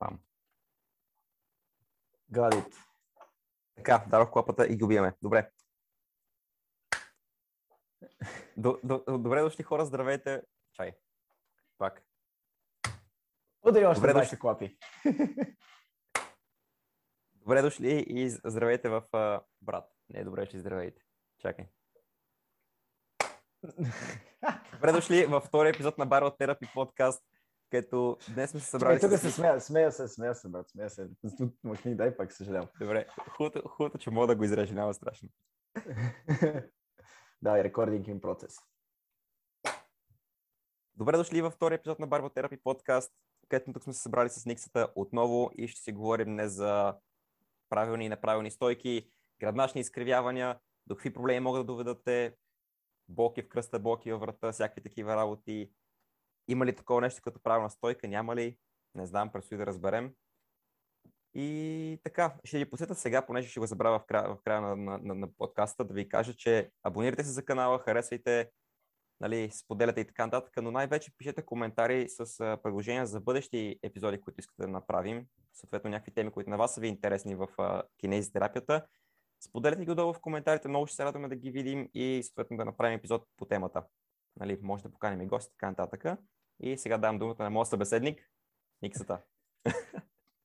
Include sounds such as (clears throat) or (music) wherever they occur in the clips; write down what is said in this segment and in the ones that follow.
Пам. Гадит. Така, дадох клапата и ги убиваме. Добре. Добре дошли хора, здравейте. Чай. Пак. Удари още Добре 20 дошли. клапи. (laughs) Добре дошли и здравейте в uh, брат. Не, добре ще здравейте. Чакай. (laughs) Добре дошли във втори епизод на Баро Терапи подкаст където днес сме се събрали... Тук се смея, смея се, смея се, брат, смея се. Махни, дай пак, съжалявам. Добре, хубаво, че мога да го изрежа, няма страшно. (laughs) да, и рекординг им процес. Добре дошли във втори епизод на Барботерапи подкаст, където тук сме се събрали с Никсата отново и ще си говорим днес за правилни и неправилни стойки, градначни изкривявания, до какви проблеми могат да доведат те, болки в кръста, болки във врата, всякакви такива работи, има ли такова нещо като правилна стойка? Няма ли? Не знам, предстои да разберем. И така, ще ви посета сега, понеже ще го забравя в края, в края на, на, на, на подкаста, да ви кажа, че абонирайте се за канала, харесвайте, нали, споделяте и така нататък, но най-вече пишете коментари с а, предложения за бъдещи епизоди, които искате да направим, съответно някакви теми, които на вас са ви интересни в а, кинезитерапията. Споделяте ги долу в коментарите, много ще се радваме да ги видим и съответно да направим епизод по темата. Нали, може да поканим и гости, така нататък. И сега давам думата на моят събеседник, Никсата.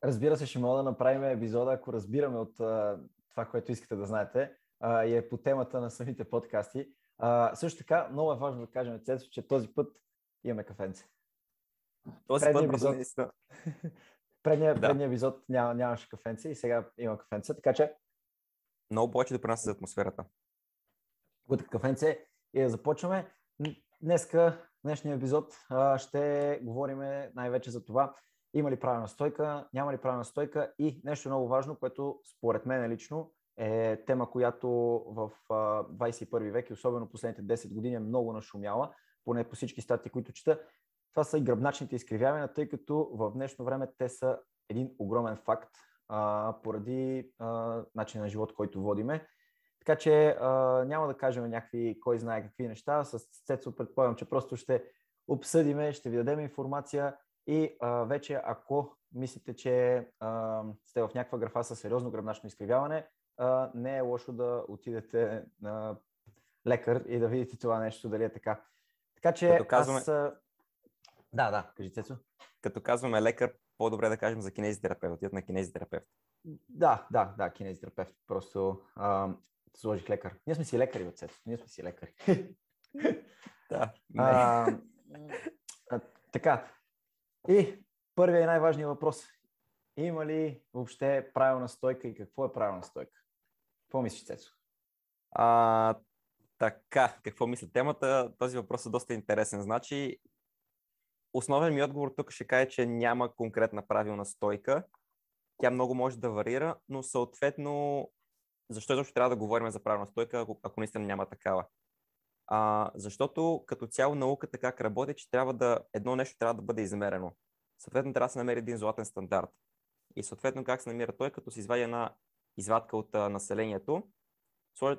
Разбира се, ще мога да направим епизода, ако разбираме от а, това, което искате да знаете, а, и е по темата на самите подкасти. А, също така, много е важно да кажем, Цецо, че този път имаме кафенце. Този предния път епизод... (laughs) предния, да. предния епизод няма, нямаше кафенце и сега има кафенце, така че... Много повече да принася за атмосферата. От кафенце и да започваме. Днеска днешния епизод ще говорим най-вече за това има ли правилна стойка, няма ли правилна стойка и нещо много важно, което според мен лично е тема, която в 21 век и особено последните 10 години е много нашумяла, поне по всички статии, които чета. Това са и гръбначните изкривявания, тъй като в днешно време те са един огромен факт а, поради а, начина на живот, който водиме. Така че а, няма да кажем някакви, кой знае какви неща. С Цецо предполагам, че просто ще обсъдиме, ще ви дадем информация и а, вече ако мислите, че а, сте в някаква графа със сериозно гръбначно изкривяване, а, не е лошо да отидете на лекар и да видите това нещо, дали е така. Така че Като казваме... аз... Да, да, кажи Цецо. Като казваме лекар, по-добре да кажем за кинезитерапевт, отидат на кинезитерапевт. Да, да, да, кинезитерапевт. Просто а, сложих лекар. Ние сме си лекари от Цецо. Ние сме си лекари. (laughs) да. А, а, така. И първият и най-важният въпрос. Има ли въобще правилна стойка и какво е правилна стойка? Какво мислиш, Цецо? А, така, какво мисля? Темата, този въпрос е доста интересен. Значи, основен ми отговор тук ще каже, че няма конкретна правилна стойка. Тя много може да варира, но съответно защо изобщо трябва да говорим за правилна стойка, ако, ако наистина няма такава? А, защото като цяло науката как работи, че трябва да, едно нещо трябва да бъде измерено. Съответно трябва да се намери един златен стандарт. И съответно как се намира той, като се извади една извадка от а, населението,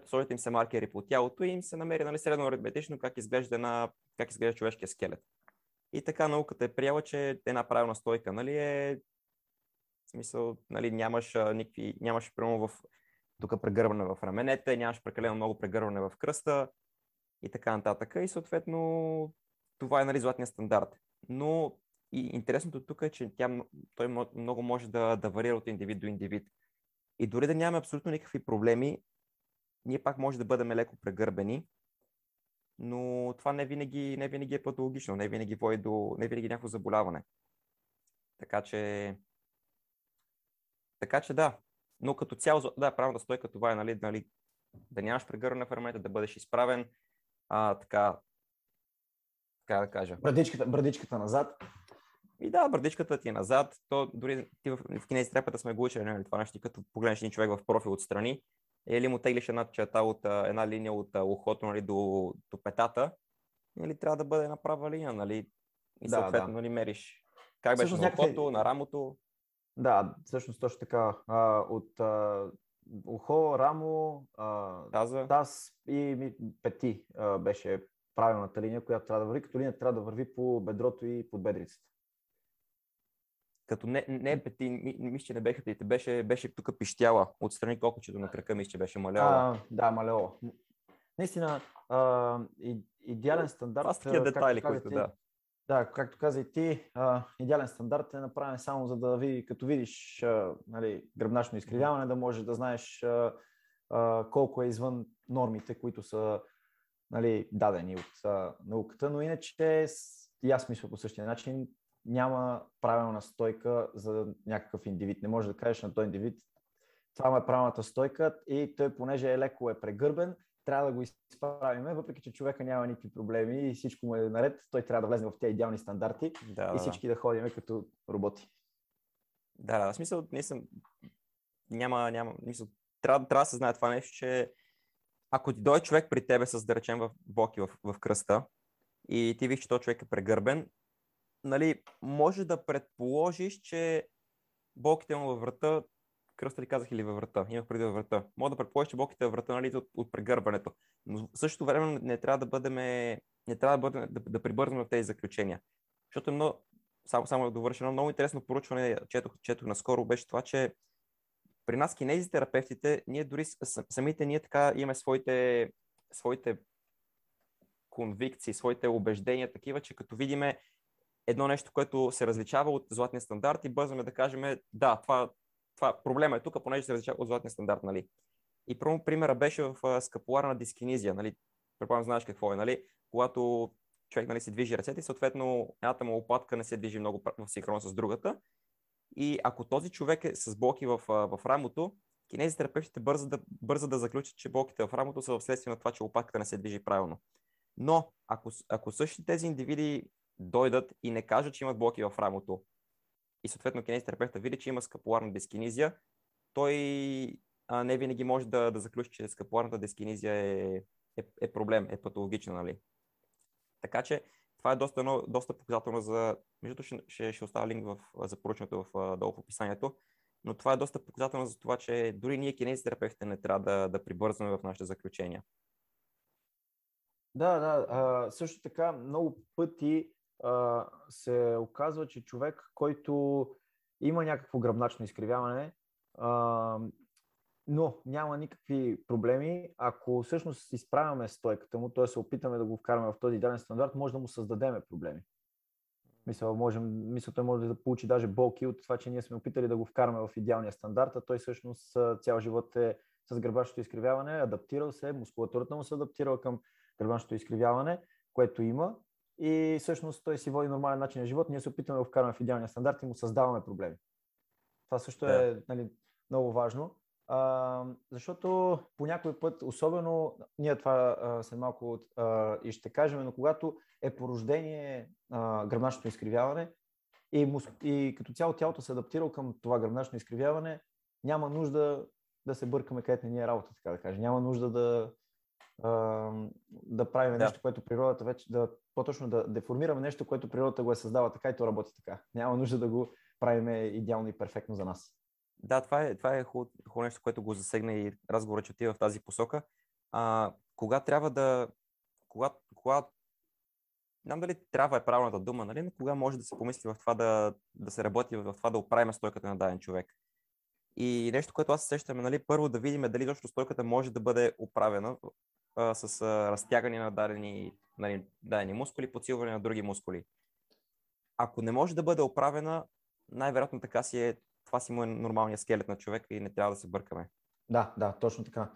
сложат им се маркери по тялото и им се намери нали, средно аритметично как изглежда, на, как изглежда човешкия скелет. И така науката е прияла, че една правилна стойка нали, е в смисъл, нали, нямаш никакви, нямаш прямо в тук прегърване в раменете, нямаш прекалено много прегърване в кръста и така нататък. И съответно това е нали, златния стандарт. Но и интересното тук е, че тя, той много може да, да варира от индивид до индивид. И дори да нямаме абсолютно никакви проблеми, ние пак може да бъдем леко прегърбени, но това не винаги, не винаги е патологично, не винаги води до, не винаги е някакво заболяване. Така че, така че да, но като цяло, да, правилната стойка това е, нали, нали, да нямаш прегърване в раменете, да бъдеш изправен, а, така, така да кажа. Брадичката, брадичката назад. И да, брадичката ти е назад. То дори ти в, в кинезитерапията сме го учили, нали, това нещо, като погледнеш един човек в профил отстрани, или му теглиш една черта от една линия от ухото нали, до, до петата, нали, трябва да бъде една права линия, нали, и съответно да. Нали, мериш как беше на ухото, на рамото. Да, всъщност точно така. А, от а, ухо, рамо, а, таза. таз и пети а, беше правилната линия, която трябва да върви, като линия трябва да върви по бедрото и под бедрицата. като не, не пети, ми, мисля, че не беха петите, беше, беше тук пищяла, отстрани кокочето на крака, мисля, че беше малела. А, да, малело. Наистина, а, и, идеален стандарт. Това са такива детайли, които да. Да, както каза и ти, идеален стандарт е направен само за да види, като видиш нали, гръбначно изкривяване, да можеш да знаеш колко е извън нормите, които са нали, дадени от науката, но иначе и аз мисля по същия начин, няма правилна стойка за някакъв индивид. Не може да кажеш на този индивид, това е правилната стойка и той, понеже е леко е прегърбен, трябва да го изправиме, въпреки че човека няма никакви проблеми и всичко му е наред, той трябва да влезе в тези идеални стандарти да, и всички да, да ходим като роботи. Да, да, в смисъл, не съм, няма, няма, мисъл, трябва, трябва да се знае това нещо, че ако ти дойде човек при тебе с, да речем, в боки в, в кръста и ти виж, че този човек е прегърбен, нали, може да предположиш, че болките му във врата, кръста ли казах или във врата, имах преди във врата, може да предположиш, че болките във врата нали, от, от прегърбането. Но в същото време не трябва да бъдем, не трябва да, бъдем, да, да прибързваме в тези заключения. Защото е много, само, само да довърша, едно много интересно поручване, четох, четох наскоро, беше това, че при нас кинезитерапевтите, ние дори самите ние така имаме своите, своите конвикции, своите убеждения такива, че като видиме едно нещо, което се различава от златния стандарт и бързаме да кажем, да, това, това проблема е тук, понеже се различава от златния стандарт, нали? И първо примера беше в скапуларна дискинизия, нали? Предполагам, знаеш какво е, нали? Когато човек нали, се движи ръцете съответно едната му лопатка не се движи много в синхрон с другата. И ако този човек е с болки в, в рамото, кинезитерапевтите бърза да, бърза да заключат, че болките в рамото са вследствие на това, че лопатката не се движи правилно. Но ако, ако същите тези индивиди дойдат и не кажат, че имат блоки в рамото и съответно кинезитерапевта види, че има скапуларна дискинизия, той а, не винаги може да, да заключи, че скапуларната дискинизия е, е, е проблем, е патологична, нали? Така че това е доста, доста показателно за... Между ще, ще, ще оставя линк в, за поручването в, долу в описанието, но това е доста показателно за това, че дори ние кинезитерапевтите не трябва да, да прибързваме в нашите заключения. Да, да. А, също така много пъти се оказва, че човек, който има някакво гръбначно изкривяване, а, но няма никакви проблеми, ако всъщност изправяме стойката му, т.е. се опитаме да го вкараме в този идеален стандарт, може да му създадеме проблеми. Мисля, можем, мисля, той може да получи даже болки от това, че ние сме опитали да го вкараме в идеалния стандарт, а той всъщност цял живот е с гръбачното изкривяване, адаптирал се, мускулатурата му се адаптирала към гръбначното изкривяване, което има и всъщност той си води нормален начин на живот, ние се опитваме да го вкараме в идеалния стандарт и му създаваме проблеми. Това също да. е нали, много важно. А, защото по някой път, особено, ние това а, след малко а, и ще кажем, но когато е по рождение а, гръбначното изкривяване и, муск... и като цяло тялото се адаптира към това гръбначно изкривяване, няма нужда да се бъркаме където не е работа, така да кажа. Няма нужда да, да правим да. нещо, което природата вече, да, по-точно да деформираме нещо, което природата го е създава така и то работи така. Няма нужда да го правим идеално и перфектно за нас. Да, това е, това е хубаво, хубаво нещо, което го засегна и разговорът, че отива в тази посока. А, кога трябва да... Кога, кога знам дали трябва е правилната дума, нали, но кога може да се помисли в това да, да се работи в това да оправим стойката на даден човек. И нещо, което аз сещам, нали, първо да видим дали точно стойката може да бъде оправена а, с а, разтягане на дадени, нали, дадени мускули, подсилване на други мускули. Ако не може да бъде оправена, най-вероятно така си е, това си му е нормалният скелет на човека и не трябва да се бъркаме. Да, да, точно така.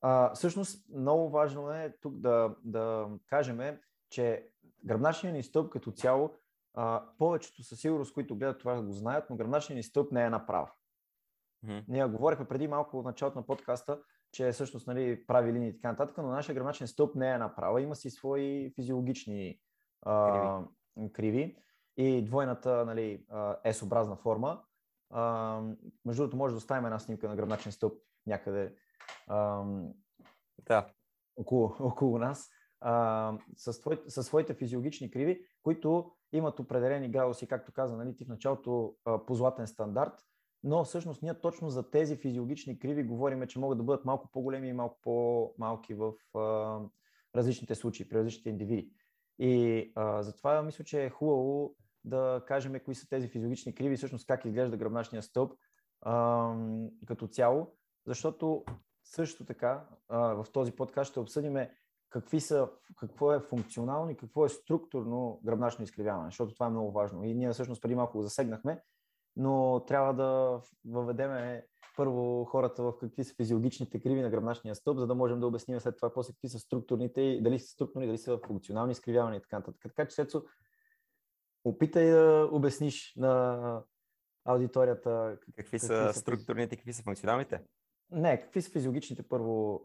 А, всъщност, много важно е тук да, да кажем, че гръбначният ни стълб като цяло, а, повечето със сигурност, които гледат това, го знаят, но гръбначният ни стълб не е направо. Mm-hmm. Ние говорихме преди малко в началото на подкаста, че всъщност нали, прави линии и така нататък, но нашия гръбначен стълб не е направа. Има си свои физиологични а, криви. криви и двойната нали, S-образна форма. А, между другото, може да оставим една снимка на гръбначен стълб някъде а, да. около, (laughs) около нас. А, със, твой, със своите физиологични криви, които имат определени градуси, както каза нали, ти в началото, а, по златен стандарт, но всъщност ние точно за тези физиологични криви говориме, че могат да бъдат малко по-големи и малко по-малки в а, различните случаи, при различните индивиди. И а, затова мисля, че е хубаво да кажем кои са тези физиологични криви, всъщност как изглежда гръбначния стълб а, като цяло, защото също така а, в този подкаст ще обсъдим какви са, какво е функционално и какво е структурно гръбначно изкривяване, защото това е много важно. И ние всъщност преди малко го засегнахме, но трябва да въведеме първо хората в какви са физиологичните криви на гръбначния стълб, за да можем да обясним след това после какви са структурните и дали са структурни, дали са функционални изкривявания и така нататък. Така че, Сецо, опитай да обясниш на аудиторията. Какви, какви са структурните, какви са функционалните? Не, какви са физиологичните първо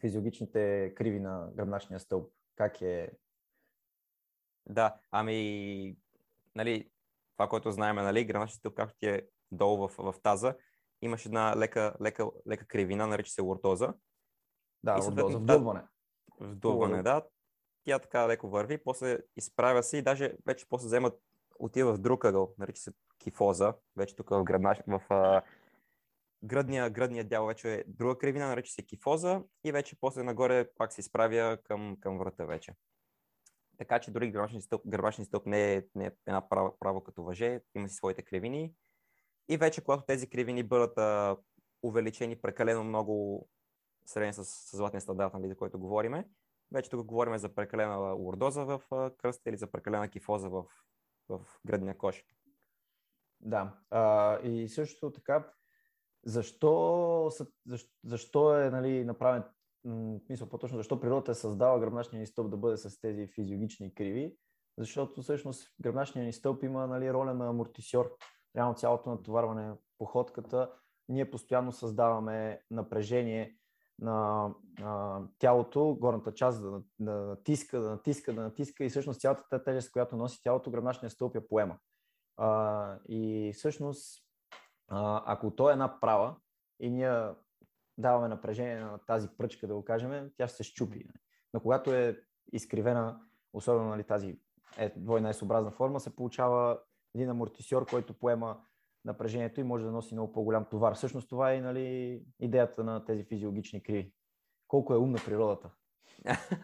физиологичните криви на гръбначния стълб? Как е? Да, ами, нали, това, което знаем, нали, стълб, както ти е долу в, в таза, имаш една лека, лека, лека кривина, нарича се лортоза. Да, лортоза, вдуване. Вдуване, да. Тя така леко върви, после изправя се и даже вече после вземат, отива в друг ъгъл, нарича се кифоза, вече тук в, гръбнаш, в а, гръдния, гръдния дял вече е друга кривина, нарича се кифоза и вече после нагоре пак се изправя към, към врата вече. Така че дори гръбначен стълб, гръбначен стълб не, е, не е една право, право като въже, има си своите кривини. И вече когато тези кривини бъдат а, увеличени прекалено много сравнение с, с златния стандарт, нали, за който говориме, вече тук говорим за прекалена лордоза в кръста или за прекалена кифоза в, в гръдния кош. Да. А, и също така, защо, защо, защо е нали, направен, мисля по-точно, защо природата е създала гръбначния ни стълб да бъде с тези физиологични криви? Защото всъщност гръбначния ни стълб има нали, роля на амортисьор. Реално цялото натоварване, походката, ние постоянно създаваме напрежение на а, тялото, горната част да, да натиска, да натиска, да натиска и всъщност цялата тежест, която носи тялото, гръбначния стълб я поема. А, и всъщност а, ако то е една права и ние даваме напрежение на тази пръчка, да го кажем, тя ще се щупи. Нали? Но когато е изкривена, особено нали, тази е, двойна есообразна форма, се получава един амортисьор, който поема напрежението и може да носи много по-голям товар. Всъщност това е нали, идеята на тези физиологични криви. Колко е умна природата. (laughs)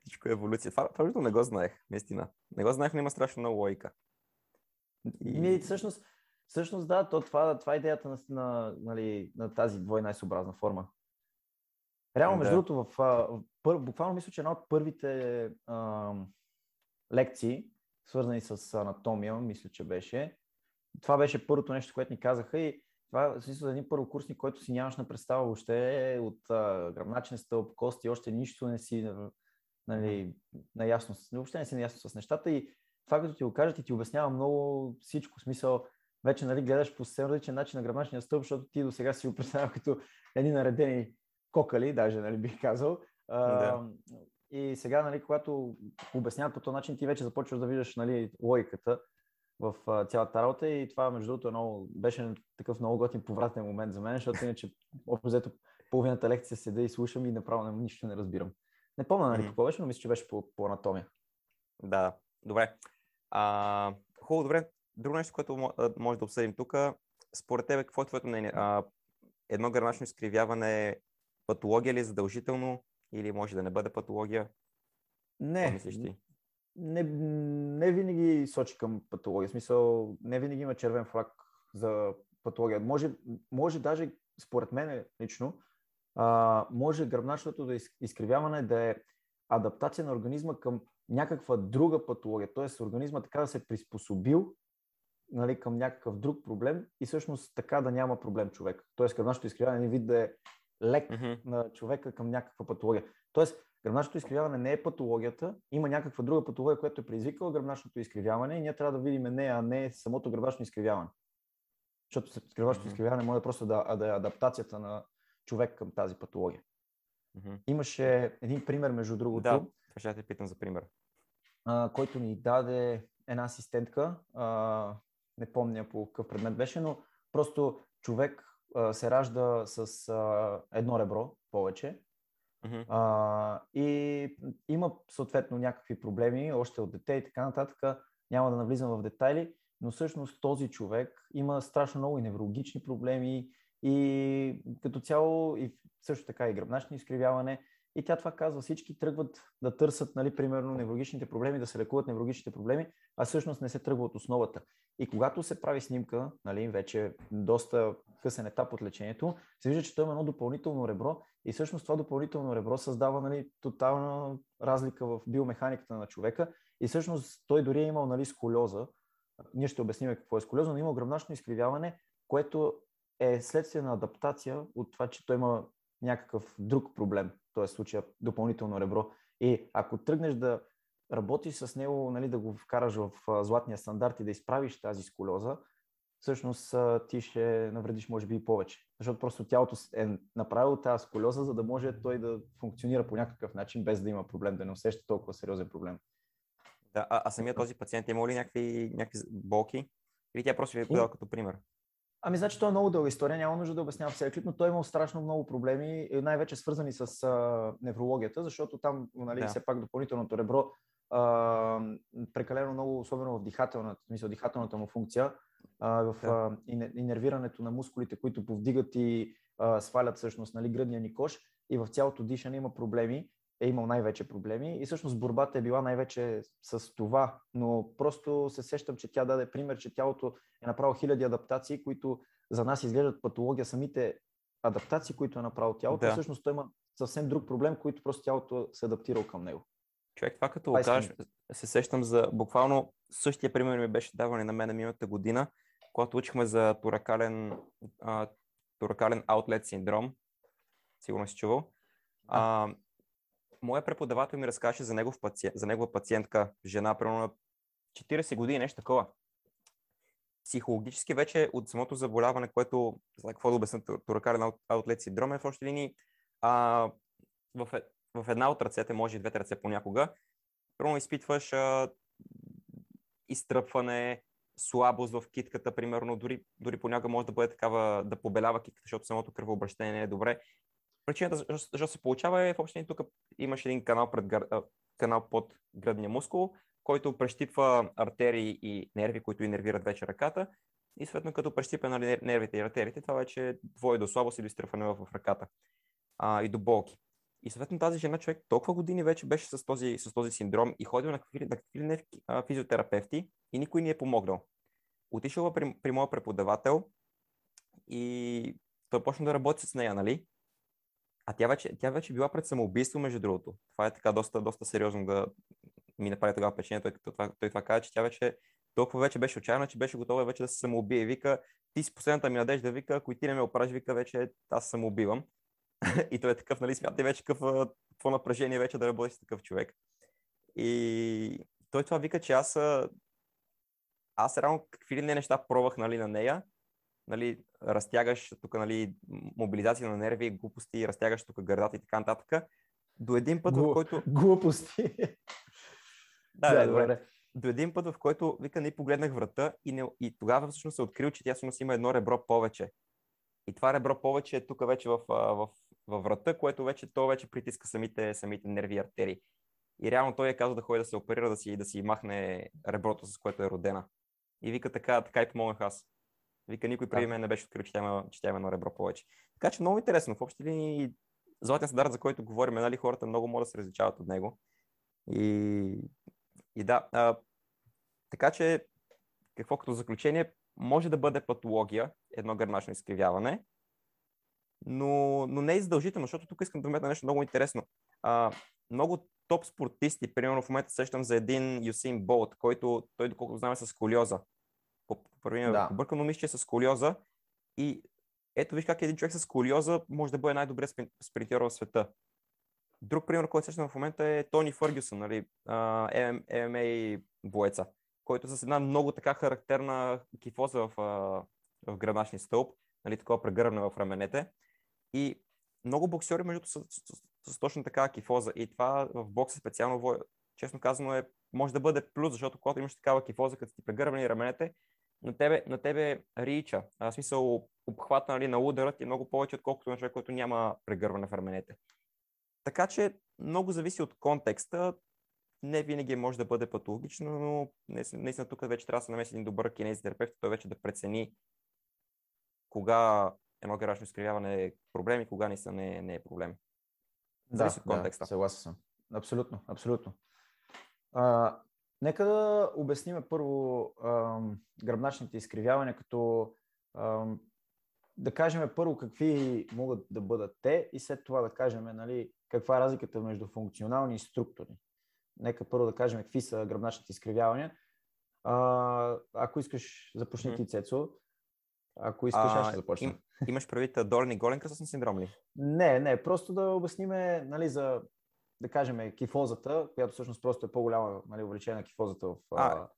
Всичко е еволюция. Това, това не го знаех, наистина. Не го знаех, но има страшно много логика. И... Ми, всъщност, Всъщност, да, то това, това е идеята на, на, нали, на тази двойна изобразна форма. Реално, между да. другото, в, в, в, буквално мисля, че една от първите а, лекции, свързани с анатомия, мисля, че беше, това беше първото нещо, което ни казаха и това в смисъл за един първокурсник, който си нямаш на представа въобще от а, гръбначен стълб, кости, още нищо не си нали, наясно, въобще не си наясно с нещата и това като ти го кажат и ти обяснява много всичко, смисъл вече нали, гледаш по съвсем различен начин на гръбначния стълб, защото ти до сега си го представял като едни наредени кокали, даже нали, бих казал. Да. и сега, нали, когато обясняват по този начин, ти вече започваш да виждаш нали, логиката в цялата работа и това, между другото, е много, беше такъв много готин повратен момент за мен, защото иначе общо взето половината лекция седа и слушам и направо не, нищо не разбирам. Не помня нали, какво беше, но мисля, че беше по, по анатомия. Да, добре. А, хубаво, добре. Друго нещо, което може да обсъдим тук, според тебе, какво е твоето мнение? А, едно гранично изкривяване патология ли е задължително или може да не бъде патология? Не. мислиш ти? Не, не винаги сочи към патология. В смисъл, не винаги има червен флаг за патология. Може, може даже, според мен лично, а, може гръбначното да изкривяване да е адаптация на организма към някаква друга патология. Тоест организма така да се е приспособил нали, към някакъв друг проблем и всъщност така да няма проблем човек. Тоест гръбначното изкривяване вид да е лек mm-hmm. на човека към някаква патология. Тоест гръбначното изкривяване не е патологията, има някаква друга патология, която е предизвикала гръбначното изкривяване и ние трябва да видим нея, а не самото гръбначно изкривяване. Защото гръбначното mm-hmm. изкривяване може просто да, да е адаптацията на човек към тази патология. Mm-hmm. Имаше един пример, между другото. Да, ще те питам за пример. А, който ни даде една асистентка, а, не помня по какъв предмет беше, но просто човек а, се ражда с а, едно ребро повече uh-huh. а, и има съответно някакви проблеми още от дете и така нататък. Няма да навлизам в детайли, но всъщност този човек има страшно много и неврологични проблеми и като цяло и също така и гръбначни изкривяване И тя това казва, всички тръгват да търсят, нали, примерно, неврологичните проблеми, да се лекуват неврологичните проблеми, а всъщност не се тръгва от основата. И когато се прави снимка, нали, вече доста късен етап от лечението, се вижда, че той има едно допълнително ребро и всъщност това допълнително ребро създава нали, тотална разлика в биомеханиката на човека и всъщност той дори е имал нали, сколиоза. Ние ще обясним какво е сколиоза, но има гръбначно изкривяване, което е следствие на адаптация от това, че той има някакъв друг проблем, т.е. случая допълнително ребро. И ако тръгнеш да работиш с него, нали, да го вкараш в златния стандарт и да изправиш тази сколиоза, всъщност ти ще навредиш може би и повече. Защото просто тялото е направило тази сколиоза, за да може той да функционира по някакъв начин, без да има проблем, да не усеща толкова сериозен проблем. Да, а, а самия този пациент има ли някакви, някакви болки? Или тя просто ви е подала като пример? Ами, значи, това е много дълга история, няма нужда да обяснявам всеки клип, но той е имал страшно много проблеми, най-вече свързани с а, неврологията, защото там, нали, да. все пак допълнителното ребро а, прекалено много, особено в дихателната, смисъл, дихателната му функция, а, в да. а, инервирането на мускулите, които повдигат и а, свалят всъщност нали, гръдния ни кош и в цялото дишане има проблеми, е имал най-вече проблеми и всъщност борбата е била най-вече с това, но просто се сещам, че тя даде пример, че тялото е направило хиляди адаптации, които за нас изглеждат патология, самите адаптации, които е направил тялото, да. всъщност той има съвсем друг проблем, който просто тялото се е адаптирал към него. Човек, това като го кажеш, се сещам за буквално същия пример ми беше даване на мен миналата година, когато учихме за туракален, а, туракален аутлет синдром. Сигурно си чувал. А, моя преподавател ми разкаже за, негов пациент, за негова пациентка, жена, примерно на 40 години, нещо такова. Психологически вече от самото заболяване, което, за какво да обясня, туракален аутлет синдром е в още линии, а, в, е, в една от ръцете, може и двете ръце понякога, Първо изпитваш а, изтръпване, слабост в китката, примерно, дори, дори понякога може да бъде такава, да побелява китката, защото самото кръвообращение не е добре. Причината, защо се получава е в общини тук имаш един канал, пред, канал под гръдния мускул, който прещипва артерии и нерви, които инервират вече ръката. И съответно, като прещипа на нервите и артериите, това вече води до слабост или изтръпване в ръката а, и до болки. И съответно тази жена човек толкова години вече беше с този, с този синдром и ходил на какви, на какви не физиотерапевти и никой не е помогнал. Отишъл при, при моя преподавател и той почна да работи с нея, нали? А тя вече, тя вече била пред самоубийство, между другото. Това е така доста, доста сериозно да ми направи тогава впечатление, като това, той това каза, че тя вече толкова вече беше отчаяна, че беше готова вече да се самоубие. Вика, ти си последната ми надежда, вика, ако ти не ме оправиш, вика, вече аз самоубивам. (laughs) и той е такъв, нали, смятай вече какъв, какво напрежение вече да работи с такъв човек. И той това вика, че аз аз реално какви ли не неща пробвах нали, на нея, нали, разтягаш тук нали, мобилизация на нерви, глупости, разтягаш тук гърдата и така нататък. До един път, Глу... в който... (laughs) Глупости. да, да, добре. До един път, в който, вика, не погледнах врата и, не, и тогава всъщност се открил, че тя всъщност има едно ребро повече. И това ребро повече е тук вече в, в, във врата, което вече то вече притиска самите, самите нерви и артерии. И реално той е казал да ходи да се оперира, да си, да си махне реброто, с което е родена. И вика така, така и помогнах аз. Вика, никой преди мен не беше открил, че тя има, че тя има едно ребро повече. Така че много интересно. В общи линии, златен стандарт, за който говорим, нали, хората много могат да се различават от него. И, и да, а, така че, какво като заключение, може да бъде патология, едно гърмашно изкривяване, но, но не е задължително, защото тук искам да вметна нещо много интересно. А, много топ спортисти, примерно в момента сещам за един Юсин Болт, който той, доколкото знаме, с сколиоза. Поправи да. бърка, но мисля, че е с сколиоза. И ето виж как един човек с сколиоза може да бъде най-добре спринтьор в света. Друг пример, който сещам в момента е Тони Фъргюсън, нали, MMA боеца, който с една много така характерна кифоза в, в гръбначния стълб, нали, такова прегърване в раменете. И много боксери, между с, с, с, с точно такава кифоза. И това в бокса специално, честно казано, е, може да бъде плюс, защото когато имаш такава кифоза, като ти прегървани раменете, на тебе, на тебе рича, в смисъл обхвата нали, на ударът е много повече, отколкото на човек, който няма прегърване в раменете. Така че много зависи от контекста. Не винаги може да бъде патологично, но наистина тук вече трябва да се намеси един добър кинезитерапевт, той вече да прецени кога едно гаражно изкривяване е проблем и кога наистина не, не е проблем. Зависи от да, контекста. Да, съгласен съм. Абсолютно, абсолютно. А, нека да обясним първо ам, гръбначните изкривявания, като ам, да кажем първо какви могат да бъдат те и след това да кажем нали, каква е разликата между функционални и структурни. Нека първо да кажем какви са гръбначните изкривявания. А, ако искаш, започни ти, Цецо. Ако искаш, аз ще започна. Им, имаш предвид долен и голен кръстосен синдром ли? Не, не, просто да обясниме нали, за, да кажем, кифозата, която всъщност просто е по-голяма нали, увеличение на кифозата в а,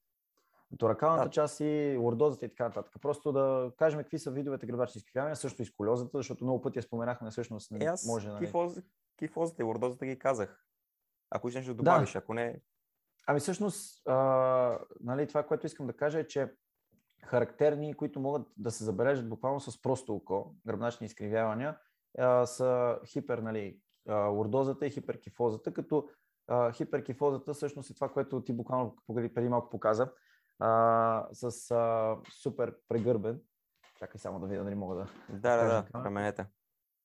торакалната да. част и лордозата и така нататък. Просто да кажем какви са видовете гръбначни изкривявания, също и сколиозата, защото много пъти я споменахме, всъщност не е, аз може. Нали... Кифоз, кифозата и лордозата ги казах. Ако искаш да добавиш, да. ако не... Ами всъщност, а, нали, това, което искам да кажа е, че характерни, които могат да се забележат буквално с просто око, гръбначни изкривявания, а, са хипер, нали, лордозата и хиперкифозата, като хиперкифозата всъщност е това, което ти буквално преди малко показа, а, с а, супер прегърбен. Чакай само да видя дали мога да. Да, да, да, раменете.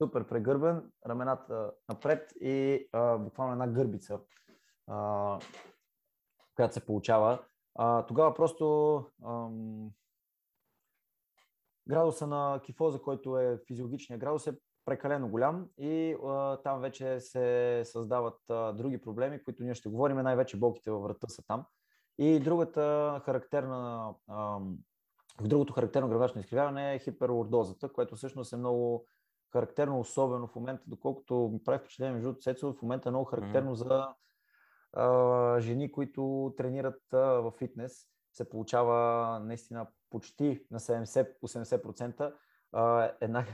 Супер прегърбен, рамената напред и а, буквално една гърбица, а, която се получава. А, тогава просто ам, градуса на кифоза, който е физиологичният градус, е прекалено голям и а, там вече се създават а, други проблеми, които ние ще говорим. Най-вече болките във врата са там. И другата характерна, а, другото характерно гравачно изкривяване е хиперлордозата, което всъщност е много характерно, особено в момента, доколкото ми прави впечатление между Цецо, в момента е много характерно mm-hmm. за а, жени, които тренират а, в фитнес. Се получава наистина почти на 70-80% а, една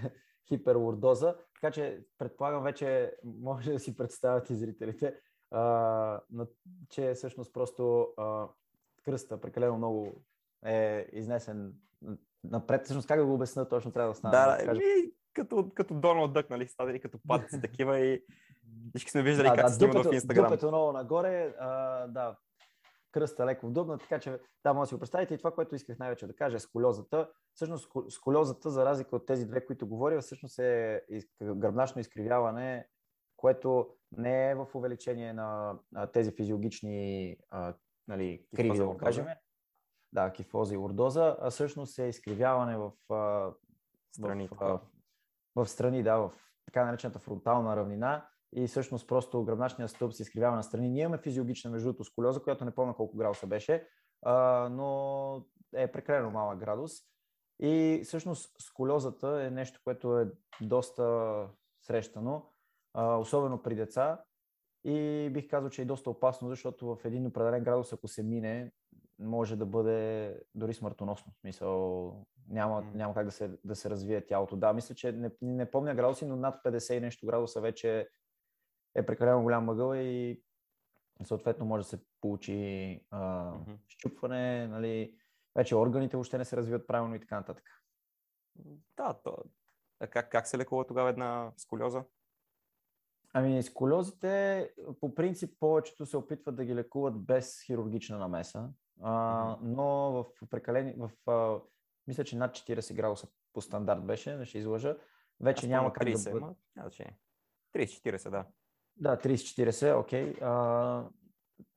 хиперлордоза. Така че предполагам вече може да си представят и зрителите, а, че всъщност просто а, кръста прекалено много е изнесен напред. Всъщност как да го обясня точно трябва да стане? Да, да, ми, като, като Доналд Дък, нали, стадали като патици такива и всички сме виждали да, как да, се снимат в Инстаграм. Дупето много нагоре, а, да, кръста леко вдобна, така че да, може да си го представите. И това, което исках най-вече да кажа е сколиозата. Всъщност сколиозата, за разлика от тези две, които говоря, всъщност е гръбначно изкривяване, което не е в увеличение на тези физиологични а, нали, криви, да го кажем. Да, кифоза и лордоза, а всъщност е изкривяване в, а, страни, в, в, в страни, да, в така наречената фронтална равнина и всъщност просто гръбначният стълб се изкривява на страни. Ние имаме физиологична между другото сколиоза, която не помня колко градуса беше, а, но е прекалено малък градус. И всъщност сколиозата е нещо, което е доста срещано, а, особено при деца. И бих казал, че е доста опасно, защото в един определен градус, ако се мине, може да бъде дори смъртоносно. Смисъл, няма, няма как да се, да се развие тялото. Да, мисля, че не, не помня градуси, но над 50 и нещо градуса вече е прекалено голям мъгъл и съответно може да се получи а, mm-hmm. щупване, нали, вече органите въобще не се развиват правилно и така нататък. Да, то... А как, как се лекува тогава една сколиоза? Ами, сколиозите по принцип повечето се опитват да ги лекуват без хирургична намеса, а, mm-hmm. но в прекалени, в, а, мисля, че над 40 градуса по стандарт беше, не ще излъжа, вече Аз няма как 30, да бъде... 30-40, да. Да, 30-40, окей. Okay.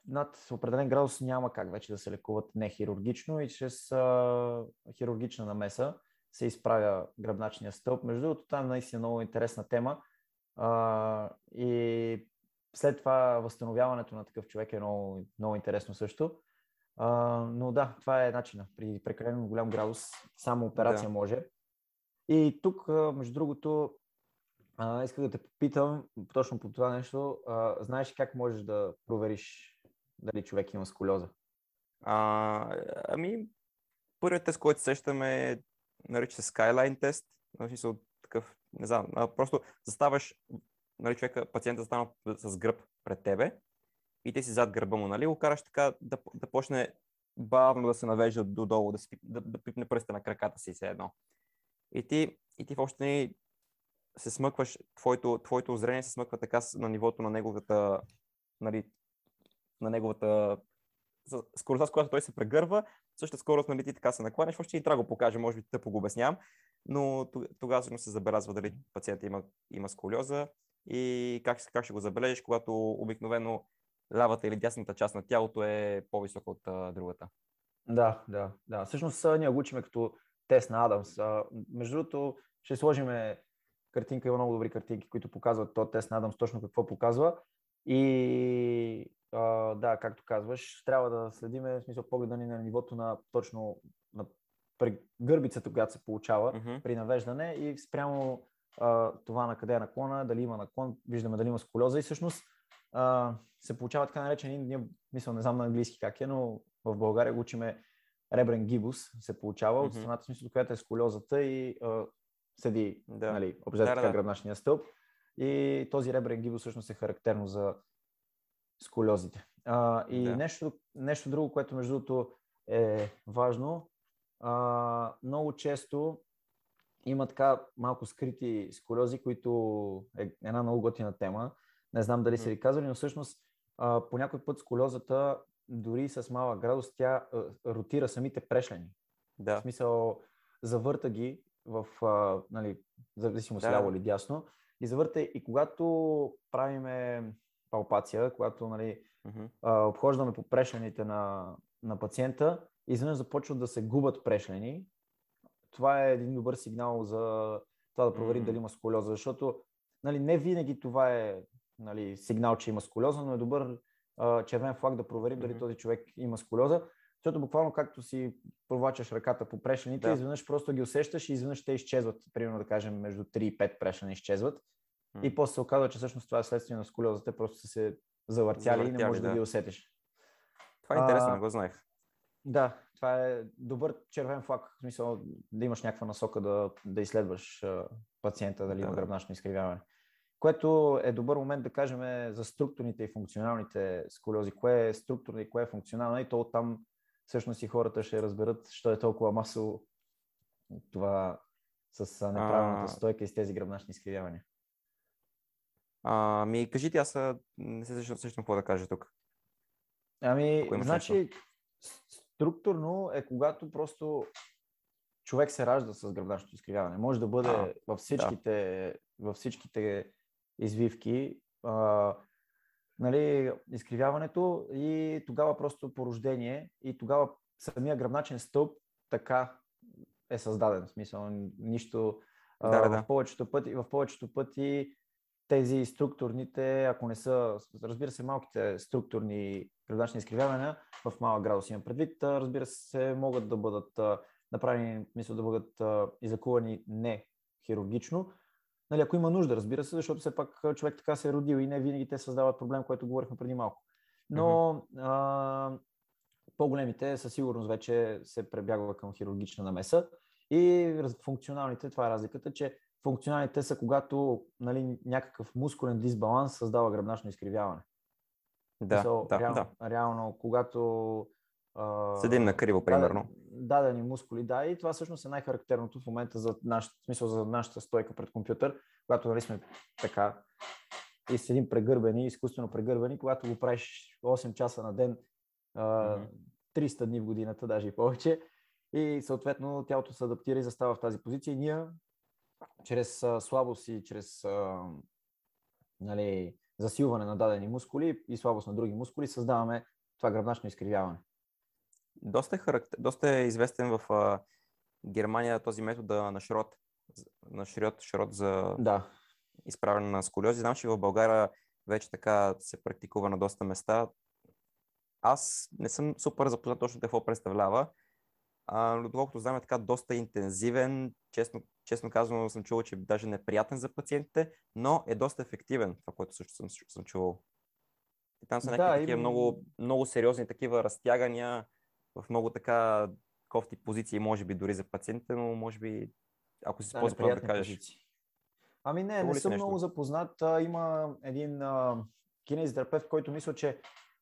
над определен градус няма как вече да се лекуват нехирургично и чрез а, хирургична намеса се изправя гръбначния стълб. Между другото, там наистина много интересна тема. А, и след това възстановяването на такъв човек е много, много интересно също. А, но да, това е начина. При прекалено голям градус само операция да. може. И тук, между другото, а, исках да те попитам точно по това нещо. А, знаеш как можеш да провериш дали човек има сколиоза? А, ами, първият тест, който сещаме, нарича се Skyline тест. Значи са такъв, не знам, а, просто заставаш, нали, човека, пациента застана с гръб пред тебе и ти си зад гърба му, нали, го караш така да, да почне бавно да се навежда додолу, да, си, да, да пипне пръста на краката си все едно. И ти, и ти въобще се смъкваш, твоето, твоето зрение се смъква така на нивото на неговата, нали, на неговата скоростта, с която той се прегърва, същата скорост, нали, ти така се накланяш, още и трябва да го покажа, може би тъпо го обяснявам, но тогава всъщност се забелязва дали пациента има, има сколиоза и как, как ще го забележиш, когато обикновено лявата или дясната част на тялото е по-висока от а, другата. Да, да, да. Всъщност ние го учиме като тест на Адамс. А, между другото, ще сложим картинка, има много добри картинки, които показват този тест на Адамс точно какво показва. И а, да, както казваш, трябва да следиме, в смисъл погледа ни на нивото на точно на гърбицата, която се получава Мгм. при навеждане и спрямо а, това на къде е наклона, дали има наклон, виждаме дали има сколиоза и всъщност а, се получава така наречен, ние, мисля, не знам на английски как е, но в България го учиме ребрен гибус се получава от Мгм. страната, смисъл, която е сколиозата и а, седи, Да. нали, общо Да, да, да, така да. гръбначния стълб. И този ребрен гибус всъщност е характерно за сколиозите. А, и Да. нещо, нещо друго, което между другото е важно, а, много често има така малко скрити сколиози, които е една много готина тема. Не знам дали са ви казали, но всъщност а, по някой път сколиозата, дори с малък градус, тя а, ротира самите прешлени. В Да. смисъл, завърта ги в, а, нали, зависимост Да. ляво или дясно, и завърта и когато правиме палпация, когато нали, Мгм. а, обхождаме по прешлените на, на пациента, изведнъж започват да се губят прешлени. Това е един добър сигнал за това да проверим М. дали има сколиоза, защото нали, не винаги това е нали, сигнал, че има сколиоза, но е добър а, червен флаг да проверим дали Мгм. този човек има сколиоза, защото буквално както си провачаш ръката по прешлените, Да. изведнъж просто ги усещаш и изведнъж те изчезват, примерно да кажем между 3 и 5 прешлени изчезват. М. И после се оказва, че всъщност това е следствие на сколиоза. Те просто са се завъртяли, и не Завъртяли, можеш да. да. ги усетиш. Това е интересно, не го знаех. Да, това е добър червен флаг, в смисъл да имаш някаква насока да, да изследваш пациента, дали Да, има гръбначно изкривяване. Което е добър момент да кажем за структурните и функционалните сколиози. Кое е структурно и кое е функционално и то оттам всъщност и хората ще разберат, що е толкова масово това с неправилната стойка и с тези гръбначни изкривявания. Ами, кажи ти, аз не се сещам, какво да кажа тук. Ами, значи, с- структурно е когато просто човек се ражда с гръбначното изкривяване. Може да бъде А, във, всичките, във всичките извивки, а, нали, изкривяването и тогава просто по рождение и тогава самия гръбначен стълб така е създаден. В смисъл, нищо Да, да, да. в повечето пъти, в повечето пъти тези структурните, ако не са, разбира се, малките структурни гръбначни изкривявания в малък градус имам предвид, разбира се, могат да бъдат направени, мисля да бъдат излекувани не хирургично, нали, ако има нужда, разбира се, защото все пак човек така се е родил и не винаги те създават проблем, който говорихме преди малко. Но а, по-големите със сигурност вече се пребягва към хирургична намеса и функционалните, това е разликата, че функционалните са когато нали, някакъв мускулен дисбаланс създава гръбначно изкривяване. Да, Мисъл, да, реално, да. реално, когато а, Седим на криво, примерно. Дадени мускули, да, и това всъщност е най-характерното в момента за, наш, в смисъл за нашата стойка пред компютър, когато нали сме така и седим прегърбени, изкуствено прегърбени, когато го правиш 8 часа на ден, а, Мгм. 300 дни в годината, даже и повече, и съответно тялото се адаптира и застава в тази позиция и ние чрез слабост и чрез нали, засилване на дадени мускули и слабост на други мускули създаваме това гръбначно изкривяване. Доста е, характер... Доста е известен в а, Германия този метод на Шрот, на Шрот, Шрот за Да, изправяне на сколиози. Знам, че в България вече така се практикува на доста места. Аз не съм супер запознат точно какво представлява, а, но доколкото знам е така доста интензивен, честно, честно казано съм чувал, че даже неприятен за пациентите, но е доста ефективен, това, което също съм, съм чувал. И там са Да, някакви такива има- много, много сериозни такива разтягания в много така кофти позиции, може би дори за пациентите, но може би, ако си да, по-запознат да кажеш. позиции. Ами не, не съм нещо? много запознат. Има един а, кинезитерапевт, който мисля, че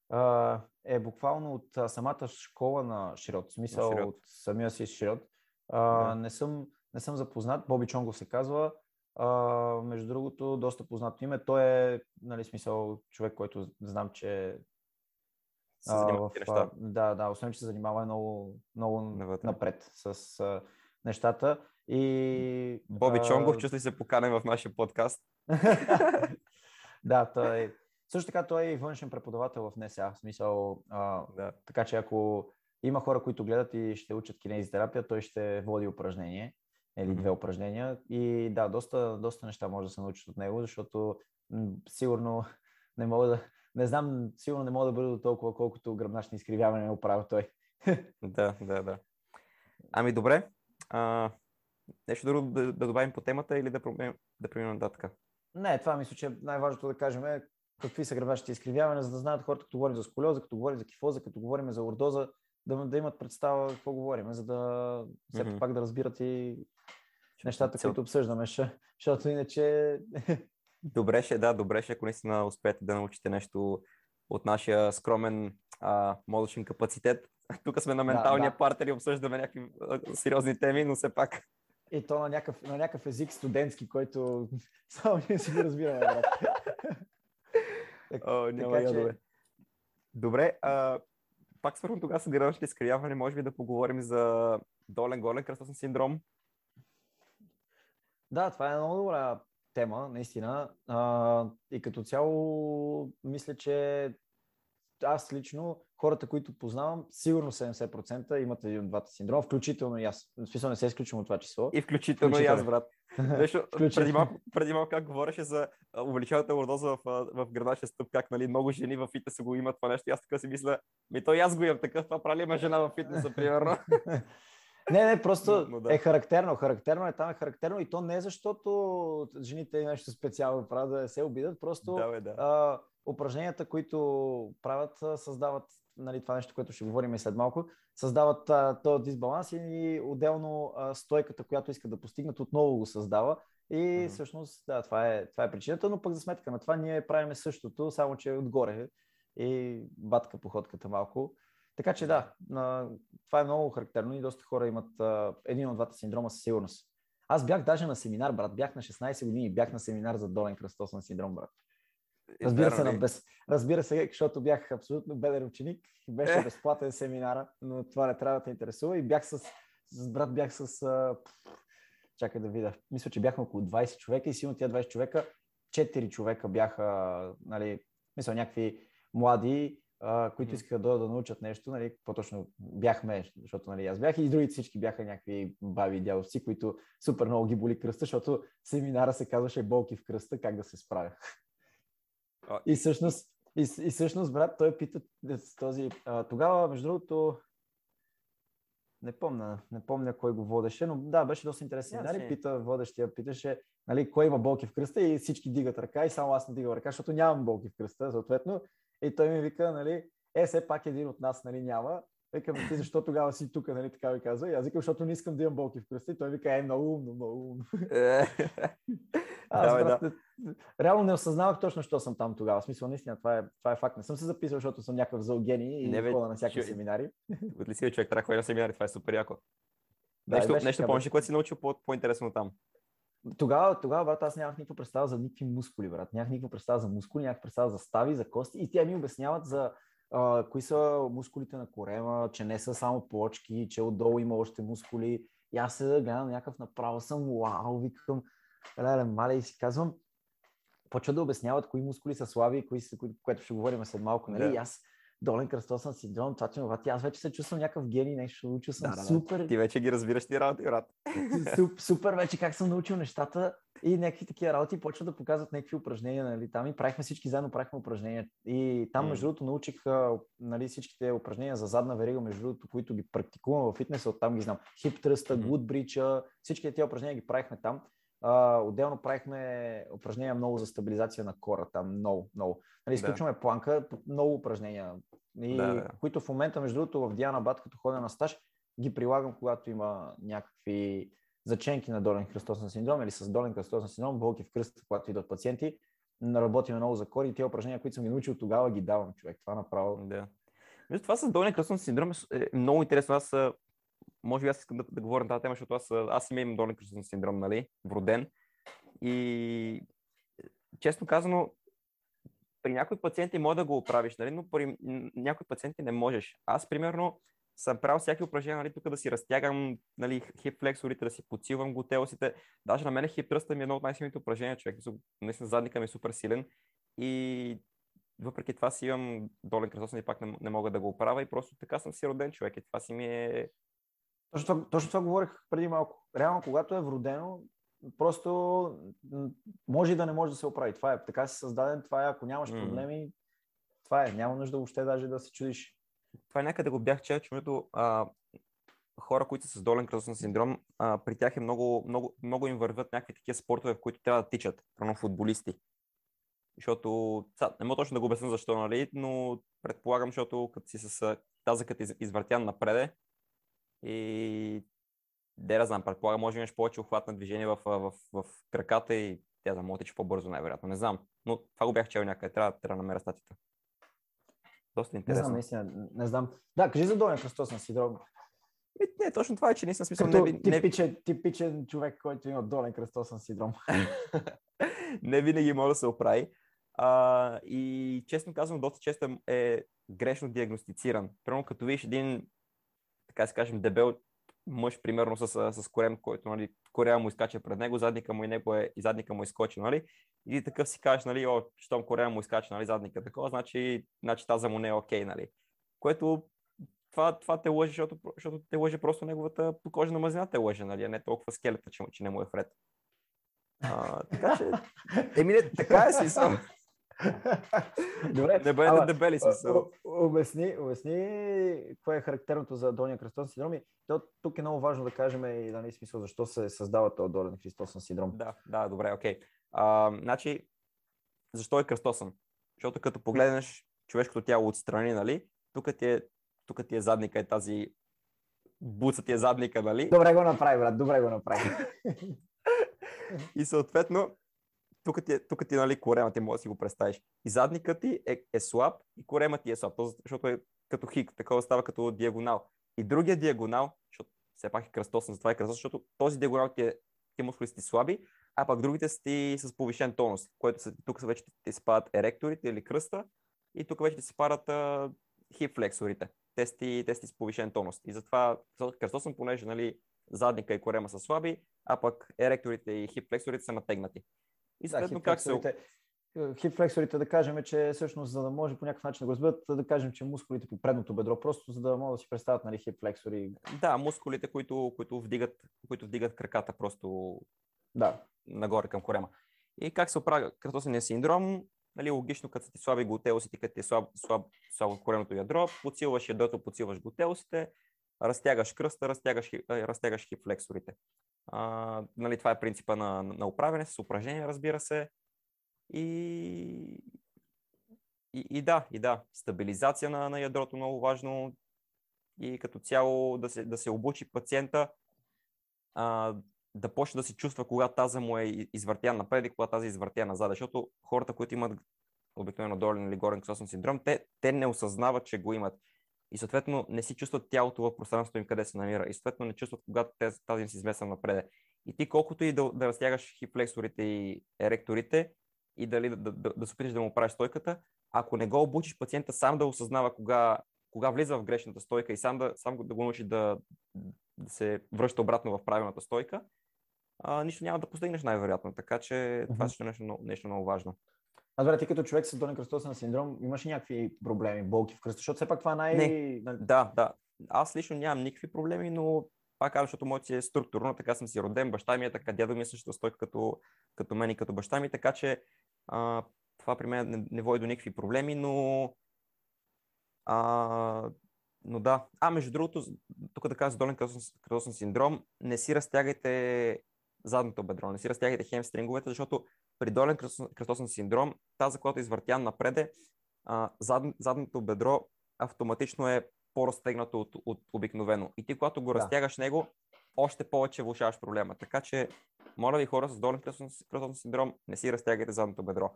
а, е буквално от а, самата школа на Широт, в смисъл Широт. от самия си Широт. А, Да. не, съм, не съм запознат. Боби Чонгов се казва. А, между другото, доста познато име. Той е, нали, смисъл, човек, който знам, че Се а, занимават в, неща. да, да, освен, че се занимава много, много Навътре. напред с а, нещата. И, Боби а, Чонгов, чувствай се поканен в нашия подкаст. (laughs) да, той също така той е външен преподавател в НСА, в смисъл, а, да. така че ако има хора, които гледат и ще учат кинезитерапия, той ще води упражнение или две упражнения и да, доста, доста неща може да се научат от него, защото м- сигурно (laughs) не мога да, не знам, сигурно не мога да бъда до толкова, колкото гръбначни изкривяване не оправя той. (laughs) да, да, да. Ами добре. А, нещо друго да, да добавим по темата или да, да преминем нататък? Не, това мисля, че най-важното да кажем е какви са гръбначните изкривявания, за да знаят хората, като говорим за сколиоза, като говорим за кифоза, като говорим за ордоза, да, да имат представа какво говорим, за да все mm-hmm. пак да разбират и нещата, които обсъждаме, защото иначе... (laughs) Добре ще, да, добре ще, ако наистина успеете да научите нещо от нашия скромен а, мозъчен капацитет. (laughs) Тук сме на менталния да, да. партер и обсъждаме някакви сериозни теми, но все пак. И то на някакъв, на някакъв език студентски, който (laughs) само ние си го разбираме. (laughs) О, няма така, че... Добре, а, пак свърхом тогава с гръбначните изкривяване, може би да поговорим за долен голен кръстосен синдром. Да, това е много добра тема, наистина. А, и като цяло, мисля, че аз лично, хората, които познавам, сигурно 70% имат един от двата синдрома, включително и аз. В смисъл не се изключвам от това число. И включително, включително. и аз, брат. (laughs) Беше, преди, малко, преди малко как говореше за увеличаването лордоза в, в градачен стъп, как нали, много жени в фитнеса го имат това нещо. И аз така си мисля, ми то и аз го имам такъв, това прави ли жена в фитнеса, примерно. (laughs) Не, не, просто но, но да. е характерно. Характерно е там е характерно и то не е защото жените нещо специално правят да се обидат, просто да, бе, да. А, упражненията, които правят, създават нали, това нещо, което ще говорим и след малко, създават а, този дисбаланс и отделно а, стойката, която искат да постигнат, отново го създава. И mm-hmm. всъщност, да, това е, това е причината, но пък за сметка на това ние правим същото, само че отгоре и батка походката малко. Така че да, това е много характерно и доста хора имат един от двата синдрома със сигурност. Аз бях даже на семинар, брат. Бях на 16 години, бях на семинар за долен кръстосен синдром, брат. Разбира се, на без... Разбира се, защото бях абсолютно беден ученик. Беше е. безплатен семинара, но това не трябва да те интересува. И бях с, с брат, бях с... А... Чакай да видя. Мисля, че бяхме около 20 човека и силно тия 20 човека, 4 човека бяха, нали, мисля, някакви млади които искаха да, да научат нещо, нали, по-точно бяхме, защото нали, аз бях и другите всички бяха някакви баби и дядовци, които супер много ги боли кръста, защото семинара се казваше болки в кръста, как да се справя. А... И всъщност, и, и всъщност, брат, той пита с този... А, тогава, между другото, не помня, не помня кой го водеше, но да, беше доста интересен. Нали, пита, водещия питаше, нали, кой има болки в кръста и всички дигат ръка и само аз не дигам ръка, защото нямам болки в кръста, съответно. И той ми вика, нали, е, все пак един от нас, нали, няма. Викам, ти защо тогава си тук, нали, така ви казва. И аз викам, защото не искам да имам болки в кръста. И той вика, е, много умно, много умно. Е. аз, да, брат, да. реално не осъзнавах точно, що съм там тогава. В смисъл, наистина, това е, това е факт. Не съм се записал, защото съм някакъв зоогений и не хода на всякакви че... семинари. От ли си човек, трябва да на семинари, това е супер яко. Да, нещо, нещо помниш, което си научил по- по-интересно там? Тогава, тогава, брат, аз нямах никаква представа за никакви мускули, брат. Нямах никаква представа за мускули, нямах представа за стави, за кости. И те ми обясняват за а, кои са мускулите на корема, че не са само плочки, че отдолу има още мускули. И аз се гледам някакъв направо съм, вау, викам, леле, мале, и си казвам, почва да обясняват кои мускули са слаби, кои са, кои, което ще говорим след малко, нали? Yeah. И аз долен кръстосен синдром, това, че аз вече се чувствам някакъв гений, нещо научил съм да, супер. Да, ти вече ги разбираш ти работи, брат. супер вече как съм научил нещата и някакви такива работи почват да показват някакви упражнения, нали, там и правихме всички заедно, правихме упражнения и там, между другото, научих нали, всичките упражнения за задна верига, между другото, които ги практикувам в фитнеса, оттам ги знам. Хип тръста, гуд брича, всички тези упражнения ги правихме там. А, отделно правихме упражнения много за стабилизация на кора, там много, много. Нали, изключваме да. планка, много упражнения, и, да, да. които в момента, между другото, в Диана Бат, като ходя на стаж, ги прилагам, когато има някакви заченки на долен кръстосен синдром или с долен кръстосен синдром, болки в кръста, когато идват пациенти. Работим много за кори и тези упражнения, които съм ги научил тогава, ги давам човек. Това направо. Да. Между това с долен кръстосен синдром е много интересно. Аз може би аз искам да, да говоря на тази тема, защото аз, аз имам долен кръстосен синдром, нали, вроден. И честно казано, при някои пациенти може да го оправиш, нали, но при някои пациенти не можеш. Аз, примерно, съм правил всяки упражнения, нали, тук да си разтягам нали, хип флексорите, да си подсилвам глутеосите. Даже на мен хип тръста ми е едно от най-силните упражнения, човек. Наистина задника ми е супер силен. и въпреки това си имам долен кръстосен и пак не, не мога да го оправя и просто така съм си роден човек и това си ми е... Точно това, точно това говорих преди малко. Реално, когато е вродено, просто може и да не може да се оправи. Това е. Така си създаден, това е. Ако нямаш проблеми, това е. Няма нужда въобще даже да се чудиш. Това е някъде го бях чел, че а, хора, които са с долен кръстосен синдром, а, при тях е много, много, много им вървят някакви такива спортове, в които трябва да тичат, прано футболисти. Защото, са, не мога точно да го обясня защо, нали, но предполагам, защото като си с тазъкът извъртян напреде и де да знам, предполагам, може да имаш повече охват на движение в, в, в, в краката и тя да мотиш по-бързо, най-вероятно. Не знам, но това го бях чел някъде, трябва, трябва да намеря статията. Доста интересно. Не знам, наистина, не знам. Да, кажи за долен кръстосен синдром. Не, точно това е, че наистина смисъл. Като не, типичен, не... типичен човек, който има долен кръстосен синдром. (laughs) не винаги може да се оправи. А, и честно казвам, доста често е грешно диагностициран. Примерно като видиш един, така се кажем, дебел мъж, примерно с, с корем, който нали, корея му изкача пред него, задника му и него е, и задника му изкочи, нали? И такъв си кажеш, нали, о, щом корея му изкача, нали, задника такова, значи, значи тази му не е окей, нали? Което това, това те лъжи, защото, защото те лъжи просто неговата покожена мазнина те лъжи, нали, а не толкова скелета, че, че не му е вред. А, така че, (laughs) еми не, така е си. (laughs) Добре, не бъдете дебели смисъл. Обясни, обясни кое е характерното за долния кръстосен синдром и то, тук е много важно да кажем и да не смисъл защо се създава този долен кръстосен синдром. Да, да, добре, окей. Okay. значи, защо е кръстосен? Защото като погледнеш човешкото тяло отстрани, нали, тук ти е, тук ти е задника и тази буца ти е задника, нали? Добре го направи, брат, добре го направи. (laughs) и съответно, тук ти, е, тук ти е, нали, корема, ти може да си го представиш. И задникът ти е, е слаб и корема ти е слаб, защото е като хик, такова става като диагонал. И другия диагонал, защото все пак е кръстосен, затова е кръстосен, защото този диагонал ти е, ти мускули си слаби, а пък другите са ти с повишен тонус, което са, тук са вече ти спадат еректорите или кръста и тук вече ти се падат хип флексорите, тести, с повишен тонус. И затова кръстосен, понеже нали, задника и корема са слаби, а пък еректорите и хип флексорите са натегнати. И съответно да, как се... Хипфлексорите да кажем, че всъщност за да може по някакъв начин да го разберат, да кажем, че мускулите по предното бедро, просто за да могат да си представят нали, хипфлексори. Да, мускулите, които, които, вдигат, които вдигат краката просто да. нагоре към корема. И как се оправя кръстосния синдром? Нали, логично, като ти слаби глутеусите, като ти е слаб, слаб, слабо кореното ядро, подсилваш ядрото, подсилваш глутеусите, разтягаш кръста, разтягаш, разтягаш хипфлексорите. А, нали, това е принципа на, на управяне с упражнения, разбира се. И, и, и да, и да, стабилизация на, на ядрото много важно и като цяло да се, да се обучи пациента а, да почне да се чувства, когато таза му е извъртян напред и когато тази е извъртя назад. Защото хората, които имат обикновено долен или горен кръстосен синдром, те, те не осъзнават, че го имат и съответно не си чувстват тялото в пространството им къде се намира и съответно не чувстват когато тази им се измества напред. И ти колкото и да, да разтягаш хипфлексорите и еректорите и дали да, да, да, да се опиташ да му правиш стойката, ако не го обучиш пациента сам да осъзнава кога, кога влиза в грешната стойка и сам да, сам да го научи да, да се връща обратно в правилната стойка, а, нищо няма да постигнеш най-вероятно. Така че mm-hmm. това е нещо, нещо много важно. А добре, ти като човек с долен кръстосен синдром, имаш някакви проблеми, болки в кръста? Защото все пак това най... Не. Да, да. Аз лично нямам никакви проблеми, но пак казвам, защото моят си е структурно, така съм си роден, баща ми е така, дядо ми е също стой като, като мен и като баща ми, така че а, това при мен не, не води до никакви проблеми, но а, но да. А, между другото, тук да кажа долен кръстосен синдром, не си разтягайте задното бедро, не си разтягайте хемстринговете, защото при долен кръстосен синдром, тази, която е извъртян напреде, зад, задното бедро автоматично е по-разтегнато от, от обикновено. И ти, когато го да. разтягаш него, още повече влушаваш проблема. Така че, моля ви хора с долен кръстосен синдром, не си разтягайте задното бедро.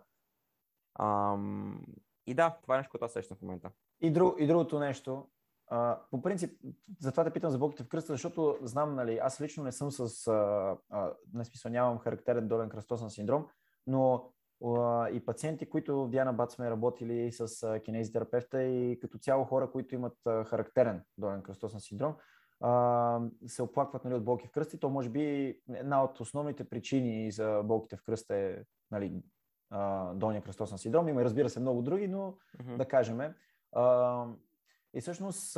Ам... И да, това е нещо, което аз сещам в момента. И, друг, и другото нещо, а, по принцип, затова те питам за болките в кръста, защото знам, нали, аз лично не съм с, а, а, не смисъл, нямам характерен долен кръстосен синдром, но и пациенти, които в Диана Бат сме работили с кинезитерапевта и като цяло хора, които имат характерен долен кръстосен синдром, се оплакват нали, от болки в кръста. То може би една от основните причини за болките в кръста е нали, долния кръстосен синдром. Има, разбира се, много други, но Мгм. да кажем. И всъщност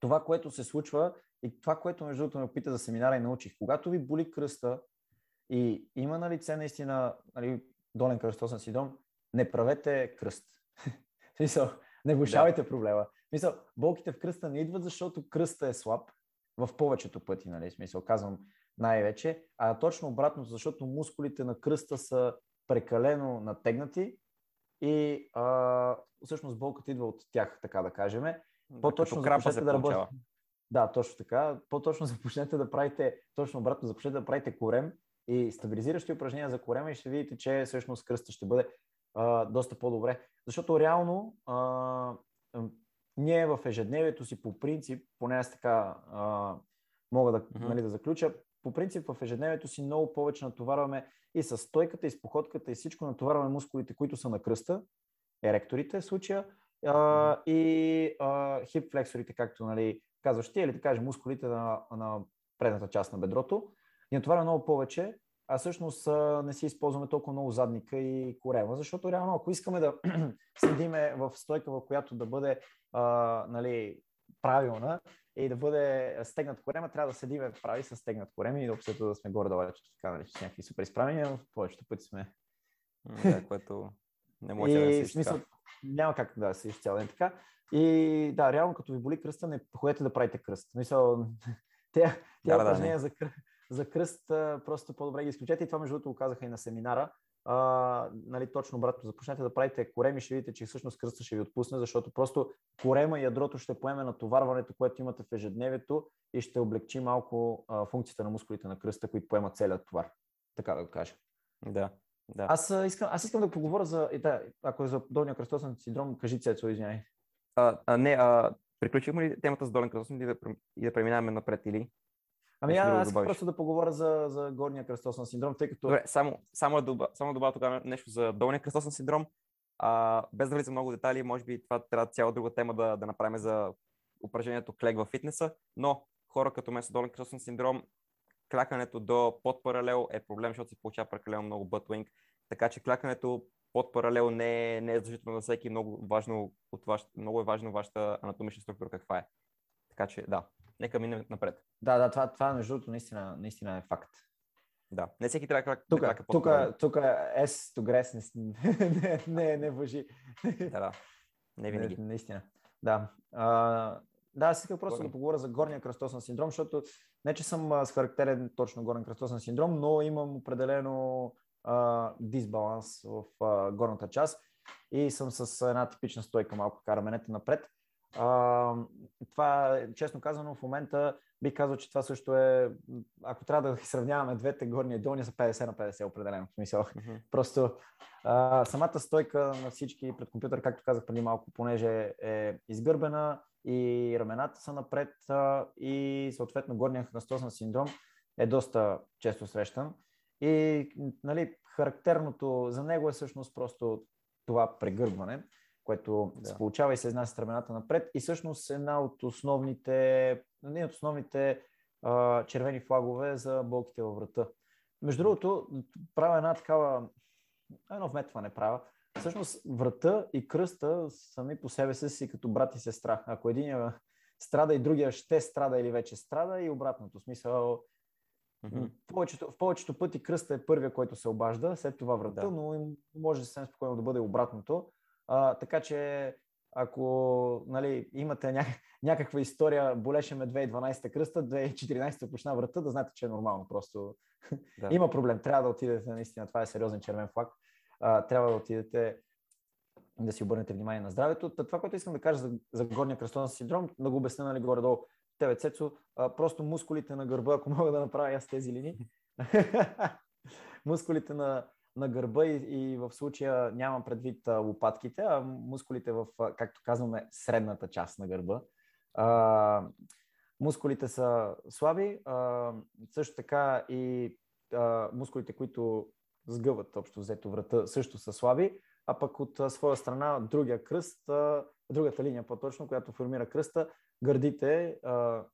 това, което се случва и това, което между другото ме опита за семинара и научих, когато ви боли кръста и има на лице наистина нали, долен кръстосен синдром, не правете кръст. (laughs) В смисъл, не влушавайте проблема. В смисъл, болките в кръста не идват, защото кръста е слаб в повечето пъти, нали, смисъл, казвам най-вече, а точно обратно, защото мускулите на кръста са прекалено натегнати и а, всъщност болката идва от тях, така да кажем. Да, По-точно крампа започнете да работите. Да, точно така. По-точно (laughs) започнете да правите, точно обратно, започнете да правите корем и стабилизиращи упражнения за корема и ще видите, че всъщност кръста ще бъде а, доста по-добре. Защото реално а, ние в ежедневието си по принцип, поне аз така а, мога да, Мгм. нали, да заключа, по принцип в ежедневието си много повече натоварваме и с стойката, и с походката, и всичко натоварваме мускулите, които са на кръста, еректорите в случая, а, и а, хип флексорите, както нали, казваш ти, или да кажем мускулите на, на предната част на бедрото. Ни натоварваме много повече, а всъщност не си използваме толкова много задника и корема, защото реално ако искаме да (clears throat) седиме в стойка, в която да бъде а, нали, правилна и да бъде стегнат корема, трябва да седиме прави с стегнат корем и общо да сме горе-долу така, нали, с някакви супер изправени, но повечето пъти сме Да, което не може да и се в смисъл, няма как да се изцял ден така. И да, реално като ви боли кръста, не ходете да правите кръст. (laughs) Те, Да, тя да, упражнения не. за, кръ- за кръст просто по-добре ги изключете. И това между другото го казаха и на семинара. А, нали, точно обратно, започнете да правите кореми, ще видите, че всъщност кръста ще ви отпусне, защото просто корема и ядрото ще поеме натоварването, което имате в ежедневието и ще облегчи малко а, функцията на мускулите на кръста, които поемат целият товар. Така да го кажа. Да, да. Аз а, искам, аз искам да поговоря за, и да, ако е за долния кръстосен синдром, кажи Цецо, извиняй. А, а, не, а, приключихме ли темата с долен кръстосен и да, и да преминаваме напред или? Ами друго аз добавиш? просто да поговоря за, за горния кръстосен синдром, тъй като... Добре, само, само, да доба, само да добавя тогава нещо за долния кръстосен синдром. А, без да влизам много детайли, може би това трябва цяла друга тема да, да направим за упражнението клек във фитнеса, но хора като мен с долен кръстосен синдром, клякането до под паралел е проблем, защото се получава прекалено много бътвинг. Така че клякането под паралел не е, не е задължително за всеки. Много, важно от ваш, много е важно вашата анатомична структура каква е. Така че да, нека минем напред. Да, да, това, това между другото наистина, наистина е факт. Да, не всеки трябва кляка Тук, да тук, тук S to grass не, не, (laughs) не, не въжи. Да, да. Не винаги. Не, наистина. Да. А, да, аз исках просто Говорим. да поговоря за горния кръстосен синдром, защото не, че съм с характерен точно горен кръстосен синдром, но имам определено а, дисбаланс в а, горната част и съм с една типична стойка, малко кара менете напред. А, това, честно казано, в момента бих казал, че това също е, ако трябва да ги сравняваме двете горни и долни, са 50 на 50 определено. В смисъл, Мгм. Просто а, самата стойка на всички пред компютър, както казах преди малко, понеже е изгърбена и рамената са напред а, и съответно горния кръстосен синдром е доста често срещан. И нали, характерното за него е всъщност просто това прегърбване, което Да. се получава и се изнася с рамената напред. И всъщност една от основните, един от основните а, червени флагове за болките във врата. Между другото, правя една такава, едно вметване правя. Всъщност врата и кръста сами по себе си си като брат и сестра. Ако един страда и другия ще страда или вече страда и обратното. Смисъл, Мгм. в повечето, в повечето пъти кръста е първия, който се обажда, след това врата, Да. но може съвсем спокойно да бъде обратното. А, така че ако нали, имате ня... някаква история, болеше ме 2012 кръста, 2014 почна врата, да знаете, че е нормално. Просто (laughs) Да. има проблем. Трябва да отидете, наистина, това е сериозен червен флаг. А, трябва да отидете да си обърнете внимание на здравето. Та, това, което искам да кажа за, за горния кръстосен синдром, да го обясня нали, горе-долу тебе, Цецо, а, просто мускулите на гърба, ако мога да направя аз тези линии, (laughs) мускулите на, на гърба и, и в случая нямам предвид лопатките, а мускулите в, както казваме, средната част на гърба. А, мускулите са слаби, а, също така и а, мускулите, които сгъват общо взето врата, също са слаби, а пък от а, своя страна другия кръст, а, другата линия по-точно, която формира кръста, гърдите, а,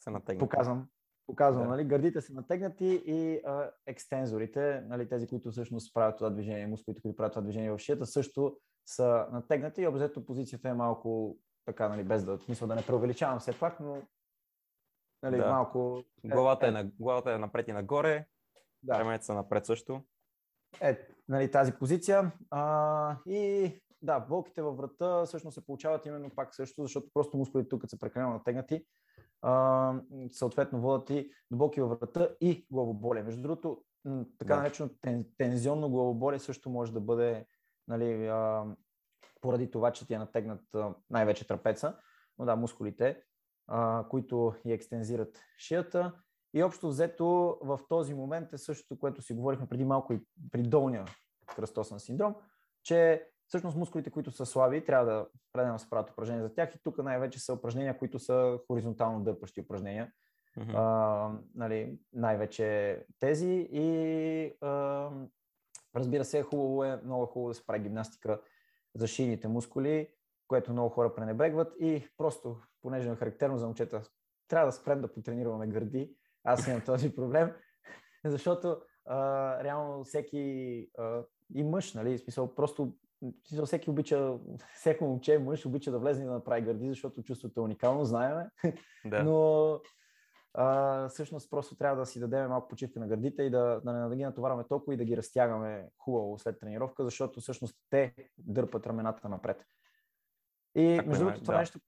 Са натегнати. показвам, показвам, Да. нали, гърдите са натегнати и а, екстензорите, нали, тези, които всъщност правят това движение, мускулите, които правят това движение в шията, също са натегнати и обзето позицията е малко така, нали, без да, смисъл да не преувеличавам все пак, но нали, Да. малко... Главата е, на, главата е напред и нагоре, да. раменете са напред също. е нали, тази позиция. А, и да, болките във врата всъщност се получават именно пак също, защото просто мускулите тук са прекалено натегнати. А, съответно водят и до болки във врата и главоболие. Между другото, така наречено тен, тензионно главоболие също може да бъде нали, а, поради това, че ти е натегнат а, най-вече трапеца, но да, мускулите, а, които и екстензират шията. И общо взето в този момент е същото, което си говорихме преди малко и при долния кръстосен синдром, че всъщност мускулите, които са слаби, трябва да предем се правят упражнения за тях и тук най-вече са упражнения, които са хоризонтално дърпащи упражнения. Мгм. А, нали, най-вече тези и а, разбира се, хубаво е, много хубаво да се прави гимнастика за шийните мускули, което много хора пренебрегват и просто, понеже е характерно за момчета, трябва да спрем да потренираме гърди. Аз имам (laughs) този проблем, защото а, реално всеки а, и мъж, нали, смисъл, просто всеки обича, (laughs) всеки момче, мъж обича да влезе и да направи гърди, защото чувството е уникално, знаеме. (laughs) Да. Но а, всъщност просто трябва да си дадем малко почивка на гърдите и да, да не да ги натоварваме толкова и да ги разтягаме хубаво след тренировка, защото всъщност те дърпат рамената напред. И Така между е, другото, това, да. нещо,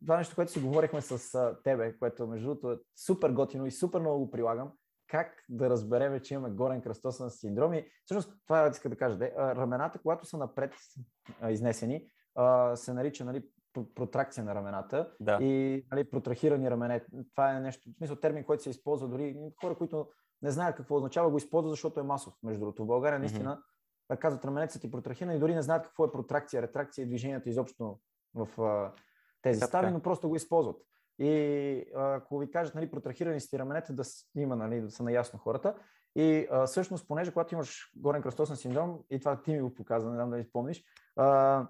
това нещо, което си говорихме с а, тебе, което между другото е супер готино и супер много го прилагам, как да разбереме, че имаме горен кръстосен синдром. И всъщност това иска да кажа. Де, рамената, когато са напред а, изнесени, а, се нарича нали, пр- протракция на рамената Да. и нали, протрахирани рамене. Това е нещо, в смисъл термин, който се използва дори хора, които не знаят какво означава, го използват, защото е масов. Между другото, в България наистина mm-hmm. казват раменете са ти протрахирани и дори не знаят какво е протракция, ретракция и движението изобщо в а, тези стави, но просто го използват. И а, ако ви кажат, нали, протрахирани сте раменете, да има, нали, да са наясно хората. И а, всъщност, понеже когато имаш горен кръстосен синдром, и това ти ми го показа, не знам дали спомниш, а,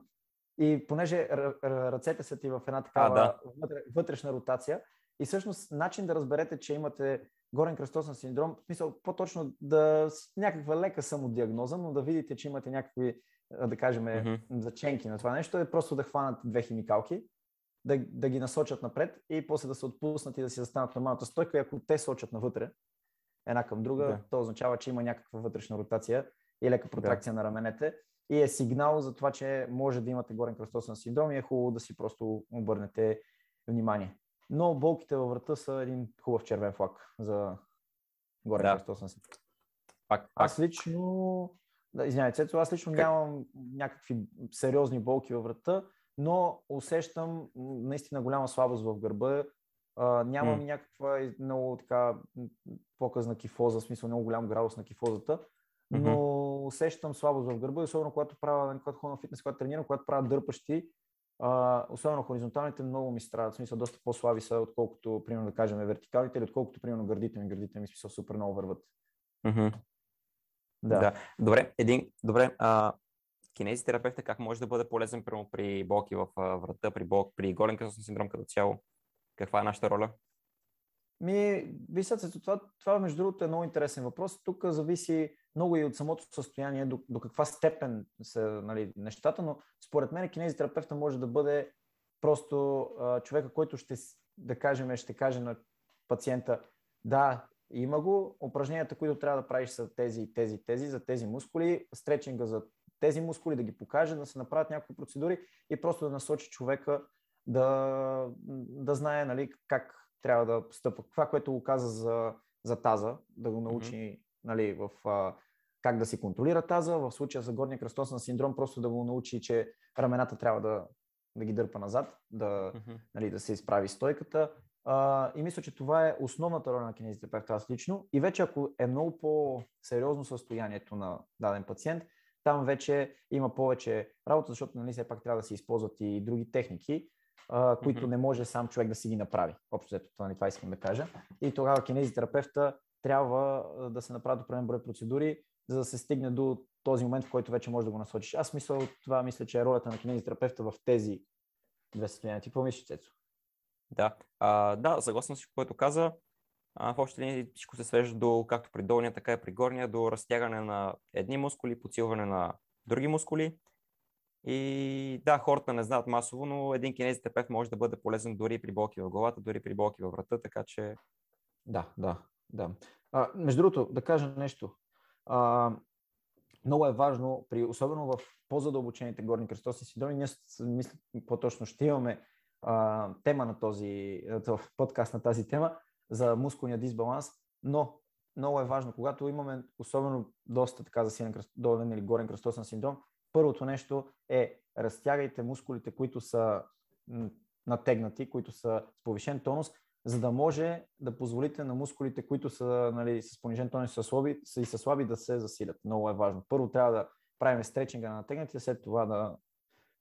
и понеже ръцете са ти в една такава да. вътре, вътрешна ротация, и всъщност начин да разберете, че имате горен кръстосен синдром, в смисъл по-точно да с някаква лека самодиагноза, но да видите, че имате някакви, а, да кажем, Мгм. заченки на това нещо, е просто да хванат две химикалки, да, да ги насочат напред и после да се отпуснат и да си застанат нормалната стойка. И ако те сочат навътре, една към друга, Да. то означава, че има някаква вътрешна ротация и лека протракция на раменете. И е сигнал за това, че може да имате горен кръстосен синдром и е хубаво да си просто обърнете внимание. Но болките във врата са един хубав червен флаг за горен Да. кръстосен синдром. Пак, пак. Аз лично, да, извинявай, Цецо, аз лично Как? нямам някакви сериозни болки във врата, но усещам наистина голяма слабост в гърба. А, нямам и някаква много така показна кифоза, в смисъл много голям градус на кифозата, но усещам слабост в гърба, особено когато правя, нали, когато ходя на фитнес, когато тренирам, когато правя дърпащи, а, особено хоризонталните много ми страдат, в смисъл доста по-слаби са, отколкото, примерно да кажем, вертикалните или отколкото, примерно, гърдите ми, гърдите ми, смисъл супер много върват. Мгм. Да. Да. Добре, един, добре, а, кинезитерапевта как може да бъде полезен примерно, при болки в врата, при, бол, при голен кръстосен синдром като цяло? Каква е нашата роля? Ми, висят това, това между другото е много интересен въпрос. Тук зависи много и от самото състояние, до, до каква степен са нали, нещата, но според мен кинезитерапевта може да бъде просто а, човека, който ще, да кажем, ще каже на пациента, да, има го, упражненията, които трябва да правиш са тези, тези, тези, за тези мускули, стречинга за тези мускули, да ги покаже, да се направят някакви процедури и просто да насочи човека да, да знае нали, как трябва да постъпва. Това, което го каза за, за таза, да го научи mm-hmm. нали, в а, как да си контролира таза, в случая за горния кръстосен синдром, просто да го научи, че рамената трябва да, да ги дърпа назад, да, Мгм. нали, да се изправи стойката. А, и мисля, че това е основната роля на кинезитерапевта, аз лично. И вече ако е много по-сериозно състоянието на даден пациент, там вече има повече работа, защото нали, все пак трябва да се използват и други техники, а, които Мгм. не може сам човек да си ги направи. Общо взето това, това искам да кажа. И тогава кинезитерапевта трябва да се направят определен брой процедури, за да се стигне до този момент, в който вече може да го насочиш. Аз мисля, това мисля, че е ролята на кинезитерапевта в тези две състояния. Ти какво мислиш, Цецо? Да, а, да, съгласен си, което каза. А, в общи линии всичко се свежда до, както при долния, така и при горния, до разтягане на едни мускули, подсилване на други мускули. И да, хората не знаят масово, но един кинезитерапевт може да бъде полезен дори при болки в главата, дори при болки във врата, така че... Да, да, да. А, между другото, да кажа нещо. А, много е важно, при, особено в по-задълбочените горни кръстосни синдроми, ние мисля по-точно ще имаме а, тема на този, в подкаст на тази тема за мускулния дисбаланс, но много е важно, когато имаме особено доста така засилен долен или горен кръстосен синдром, първото нещо е разтягайте мускулите, които са натегнати, които са с повишен тонус, за да може да позволите на мускулите, които са нали, с понижен тонус са слаби, са и са слаби да се засилят. Много е важно. Първо трябва да правим стречинга на натегнатите, след това да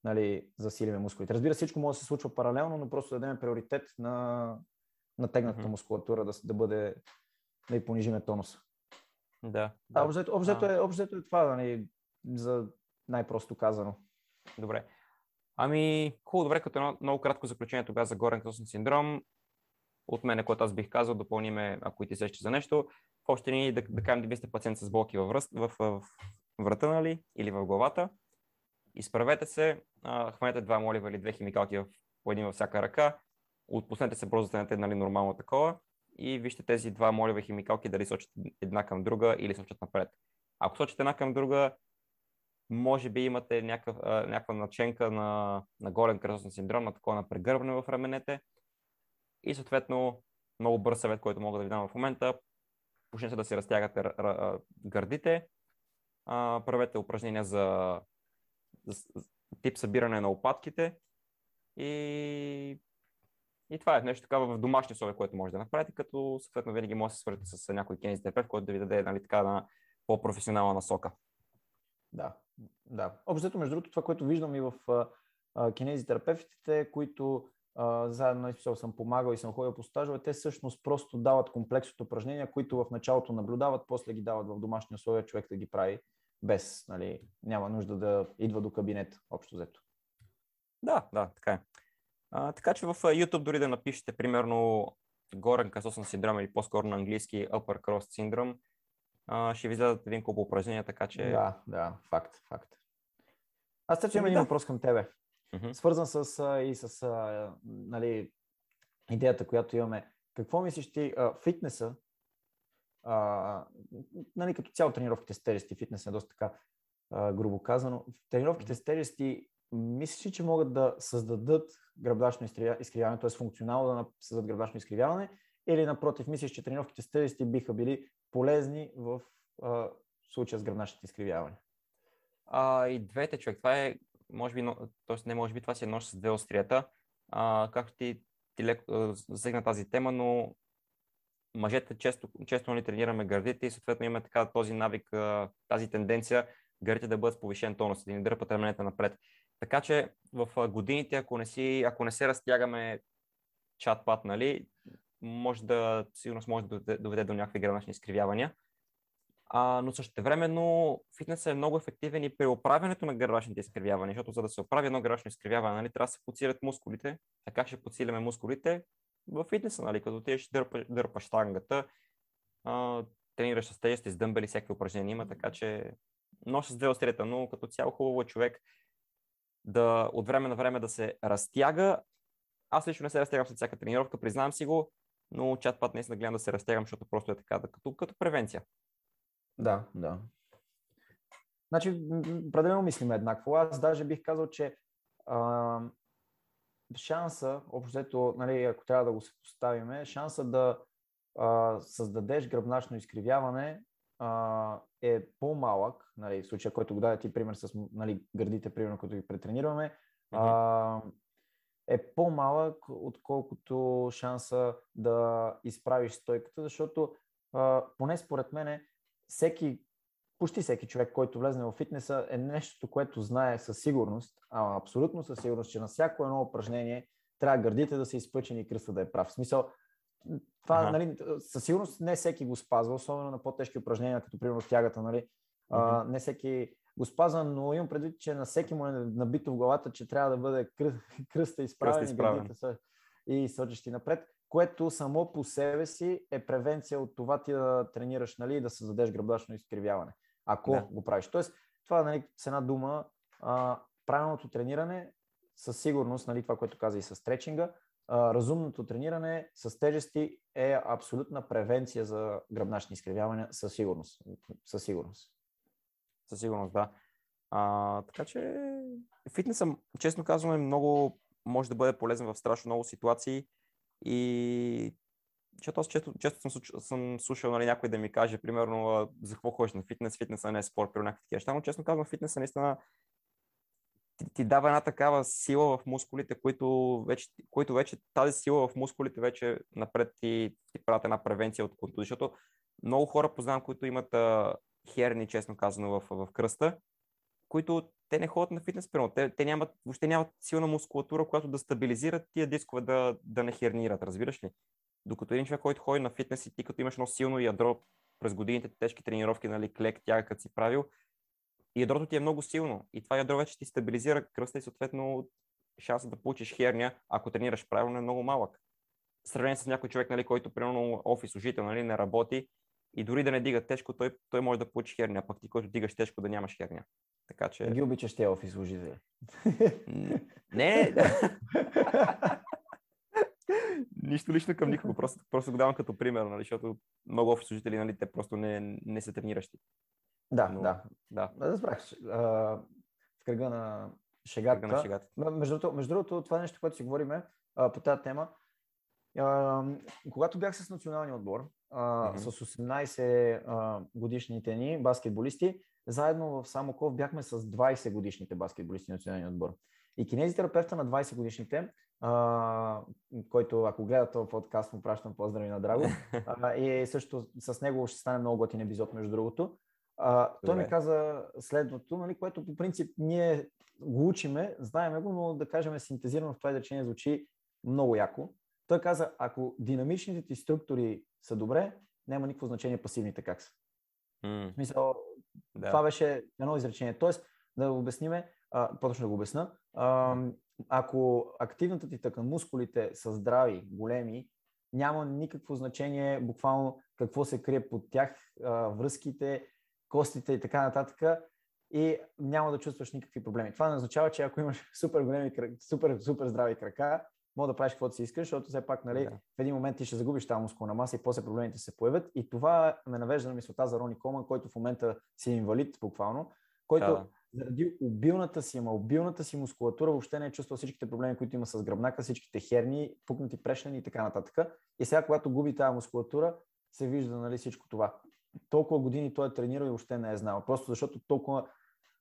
нали, засилиме мускулите. Разбира се, всичко може да се случва паралелно, но просто да дадем приоритет на натегнатата mm-hmm. мускулатура да, да бъде да и понижиме тонуса. Да. да. Обзето, обзето, е, обзето е това, нали, за най-просто казано. Добре. Ами, хубаво, добре, като едно много кратко заключение тогава за горен кръстен синдром. От мен, което аз бих казал, допълниме, ако и ти сещаш за нещо. В още ни да, да кажем, да сте пациент с болки във връст, в, в, в врата, нали, или в главата. Изправете се, а, хванете два молива или две химикалки в, по един във всяка ръка, отпуснете се бързо, застанете нали, нормално такова и вижте тези два молеви химикалки дали сочат една към друга или сочат напред. Ако сочат една към друга, може би имате някакъв, някаква наченка на, на голен кръстосен синдром, на такова на прегърбване в раменете. И съответно, много бърз съвет, който мога да ви дам в момента, почнете да си разтягате гърдите, а, правете упражнения за, за, тип събиране на опатките и и това е нещо такава в домашни условия, което може да направите, като съответно винаги може да се свържете с някой кинезитерапевт, който да ви даде нали, така на по-професионална насока. Да, да. Общо, между другото, това, което виждам и в кинезитерапевтите, които а, заедно на нали, съм помагал и съм ходил по стажове, те всъщност просто дават комплекс от упражнения, които в началото наблюдават, после ги дават в домашни условия, човек да ги прави без, нали, няма нужда да идва до кабинет, общо взето. Да, да, така е. А, така че в YouTube дори да напишете примерно горен касосен синдром или по-скоро на английски upper cross синдром, а, ще ви зададат един куп упражнения, така че... Да, да, факт, факт. Аз сега имам един въпрос към тебе. Mm-hmm. Свързан с, а, и с а, нали, идеята, която имаме. Какво мислиш ти, а, фитнеса, а, нали, като цяло тренировките с тежести, фитнес е доста така а, грубо казано, тренировките с тежести мислиш ли, че могат да създадат гръбдачно изкривяване, т.е. функционално да създадат гръбдачно изкривяване, или напротив, мислиш, че тренировките с тежести биха били полезни в а, случая с гръбначните изкривяване? А, и двете, човек. Това е, може би, т.е. не може би, това си е нож с две острията. А, както ти, ти леко засегна тази тема, но мъжете често, често ни тренираме гърдите и съответно имаме така този навик, тази тенденция гърдите да бъдат с повишен тонус, да ни дърпат раменете напред. Така че в годините, ако не, си, ако не се разтягаме чат-пат, нали, може да, сигурно може да доведе до някакви гранични изкривявания. А, но също времено фитнесът е много ефективен и при оправянето на гървашните изкривявания, защото за да се оправи едно гървашно изкривяване, нали, трябва да се подсилят мускулите. А как ще подсиляме мускулите? В фитнеса, нали, като ти ще дърпаш, дърпаш штангата, а, тренираш с тежести, с дъмбели, всякакви упражнения има, така че нож с две острията, но като цяло хубаво е човек да от време на време да се разтяга. Аз лично не се разтягам след всяка тренировка, признавам си го, но чат път наистина гледам да се разтягам, защото просто е така, да, като, като превенция. Да, да. Значи, определено мислим еднакво. Аз даже бих казал, че а, шанса, общо нали, ако трябва да го съпоставиме, шанса да а, създадеш гръбначно изкривяване а, е по-малък, нали, в случая, който го даде ти пример с нали, гърдите, примерно, които ги претренираме, а, е по-малък, отколкото шанса да изправиш стойката, защото а, поне според мен всеки, почти всеки човек, който влезне в фитнеса е нещо, което знае със сигурност, а абсолютно със сигурност, че на всяко едно упражнение трябва гърдите да са изпъчени и кръста да е прав. В смисъл, това, ага. нали, със сигурност не всеки го спазва, особено на по-тежки упражнения, като примерно тягата, нали. А, не всеки го спазва, но имам предвид, че на всеки му е набито в главата, че трябва да бъде кръ... (laughs) кръста изправен, кръста изправен. и са и сочещи напред. което само по себе си е превенция от това ти да тренираш нали, и да създадеш гръбдачно изкривяване, ако Да. го правиш. Тоест, това нали, с една дума, а, правилното трениране със сигурност, нали, това, което каза и с стречинга, разумното трениране с тежести е абсолютна превенция за гръбначни изкривявания със сигурност. Със сигурност. Със сигурност, да. А, така че фитнесът, честно казвам, е много, може да бъде полезен в страшно много ситуации и защото аз често, често съм, съм слушал нали, някой да ми каже, примерно, за какво ходиш на фитнес, фитнеса не е спорт, при някакви такива неща, но честно казвам, фитнеса наистина ти, ти дава една такава сила в мускулите, които вече, които вече тази сила в мускулите вече напред ти, ти правят една превенция от контузия, защото много хора познавам, които имат а, херни, честно казано, в, в кръста, които те не ходят на фитнес, примерно. Те, те нямат, въобще нямат силна мускулатура, която да стабилизират тия дискове да, да не хернират, разбираш ли? Докато един човек, който ходи на фитнес и ти като имаш едно силно ядро през годините, тежки тренировки, нали, клек, тяга, като си правил, и ядрото ти е много силно. И това ядро вече ти стабилизира кръста и съответно шансът да получиш херния, ако тренираш правилно, е много малък. В сравнение с някой човек, нали, който примерно офис служител, нали, не работи и дори да не дига тежко, той, той може да получи херния, пък ти, който дигаш тежко, да нямаш херния. Така Не че... ги обичаш тези офис служители. Не, (laughs) нищо лично към никого, просто, просто го давам като пример, нали, защото много офис служители, нали, те просто не, не са трениращи. Да, Но- да. Да, Разбрах. В кръга на шегата. кръга на шегата. Между, другото- между другото, това е нещо, което си говориме а, по тази тема. А, когато бях с националния отбор, а, Мгм. с 18 а, годишните ни баскетболисти, заедно в Самоков бяхме с 20 годишните баскетболисти на националния отбор. И кинезитерапевта на 20 годишните, а, който ако гледа този подкаст, му пращам поздрави на Драго, (laughs) а, и също с него ще стане много готин епизод, между другото. А, той ми каза следното, нали, което по принцип ние го учиме, знаеме го, но да кажем синтезирано в това изречение звучи много яко. Той каза, ако динамичните ти структури са добре, няма никакво значение пасивните как са. М, В смисъл, да. това беше едно изречение. Тоест, да го обясниме, по-точно да го обясна, а, ако активната ти тъкан, мускулите са здрави, големи, няма никакво значение буквално какво се крие под тях, а, връзките, костите и така нататък и няма да чувстваш никакви проблеми. Това не означава, че ако имаш (laughs) супер големи, супер, супер здрави крака, мога да правиш каквото си искаш, защото все пак нали, Да. в един момент ти ще загубиш тази мускулна маса и после проблемите се появят. И това ме навежда на мисълта за Рони Коман, който в момента си е инвалид буквално, който Да. заради обилната си, ама обилната си мускулатура въобще не е чувствал всичките проблеми, които има с гръбнака, всичките херни, пукнати прешнени и така нататък. И сега, когато губи тази мускулатура, се вижда нали, всичко това. Толкова години той е тренирал и въобще не е знал. Просто защото толкова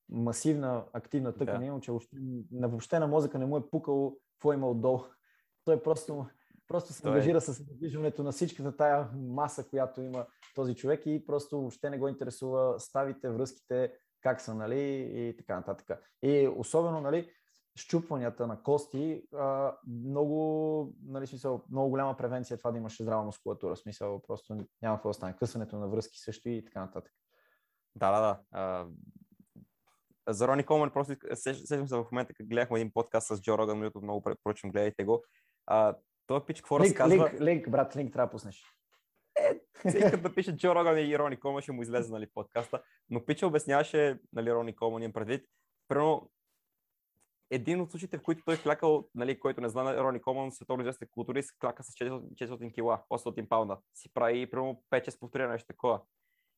масивна, активна тъкан Да. е имал, че въобще, на, въобще на мозъка не му е пукало какво има отдолу. (laughs) Той просто, просто се е- ангажира с движването на всичката тая маса, която има този човек и просто въобще не го интересува ставите, връзките, как са, нали, и така нататък. И особено, нали, щупванията на кости, а, много, нали, смисъл, много голяма превенция е това да имаш здрава мускулатура. Смисъл, просто няма какво да стане. Късането на връзки също и така нататък. Да, да, да. А, за Рони Колман просто сещам се в момента, като гледахме един подкаст с Джо Роган, YouTube, много препоръчвам, гледайте го. А, той пич какво Линк, разказва. линк, линк, брат, линк трябва да пуснеш. Всеки като напише Джо Роган и Рони Колман, ще му излезе нали, подкаста. Но Пича обясняваше, нали, Рони Колман имам предвид, примерно един от случаите, в които той клякал, нали, който не знае, Рони Колман, световно известен културист, кляка с 400, 400 кила, 800 паунда. Си прави примерно 5-6 повторения, нещо такова.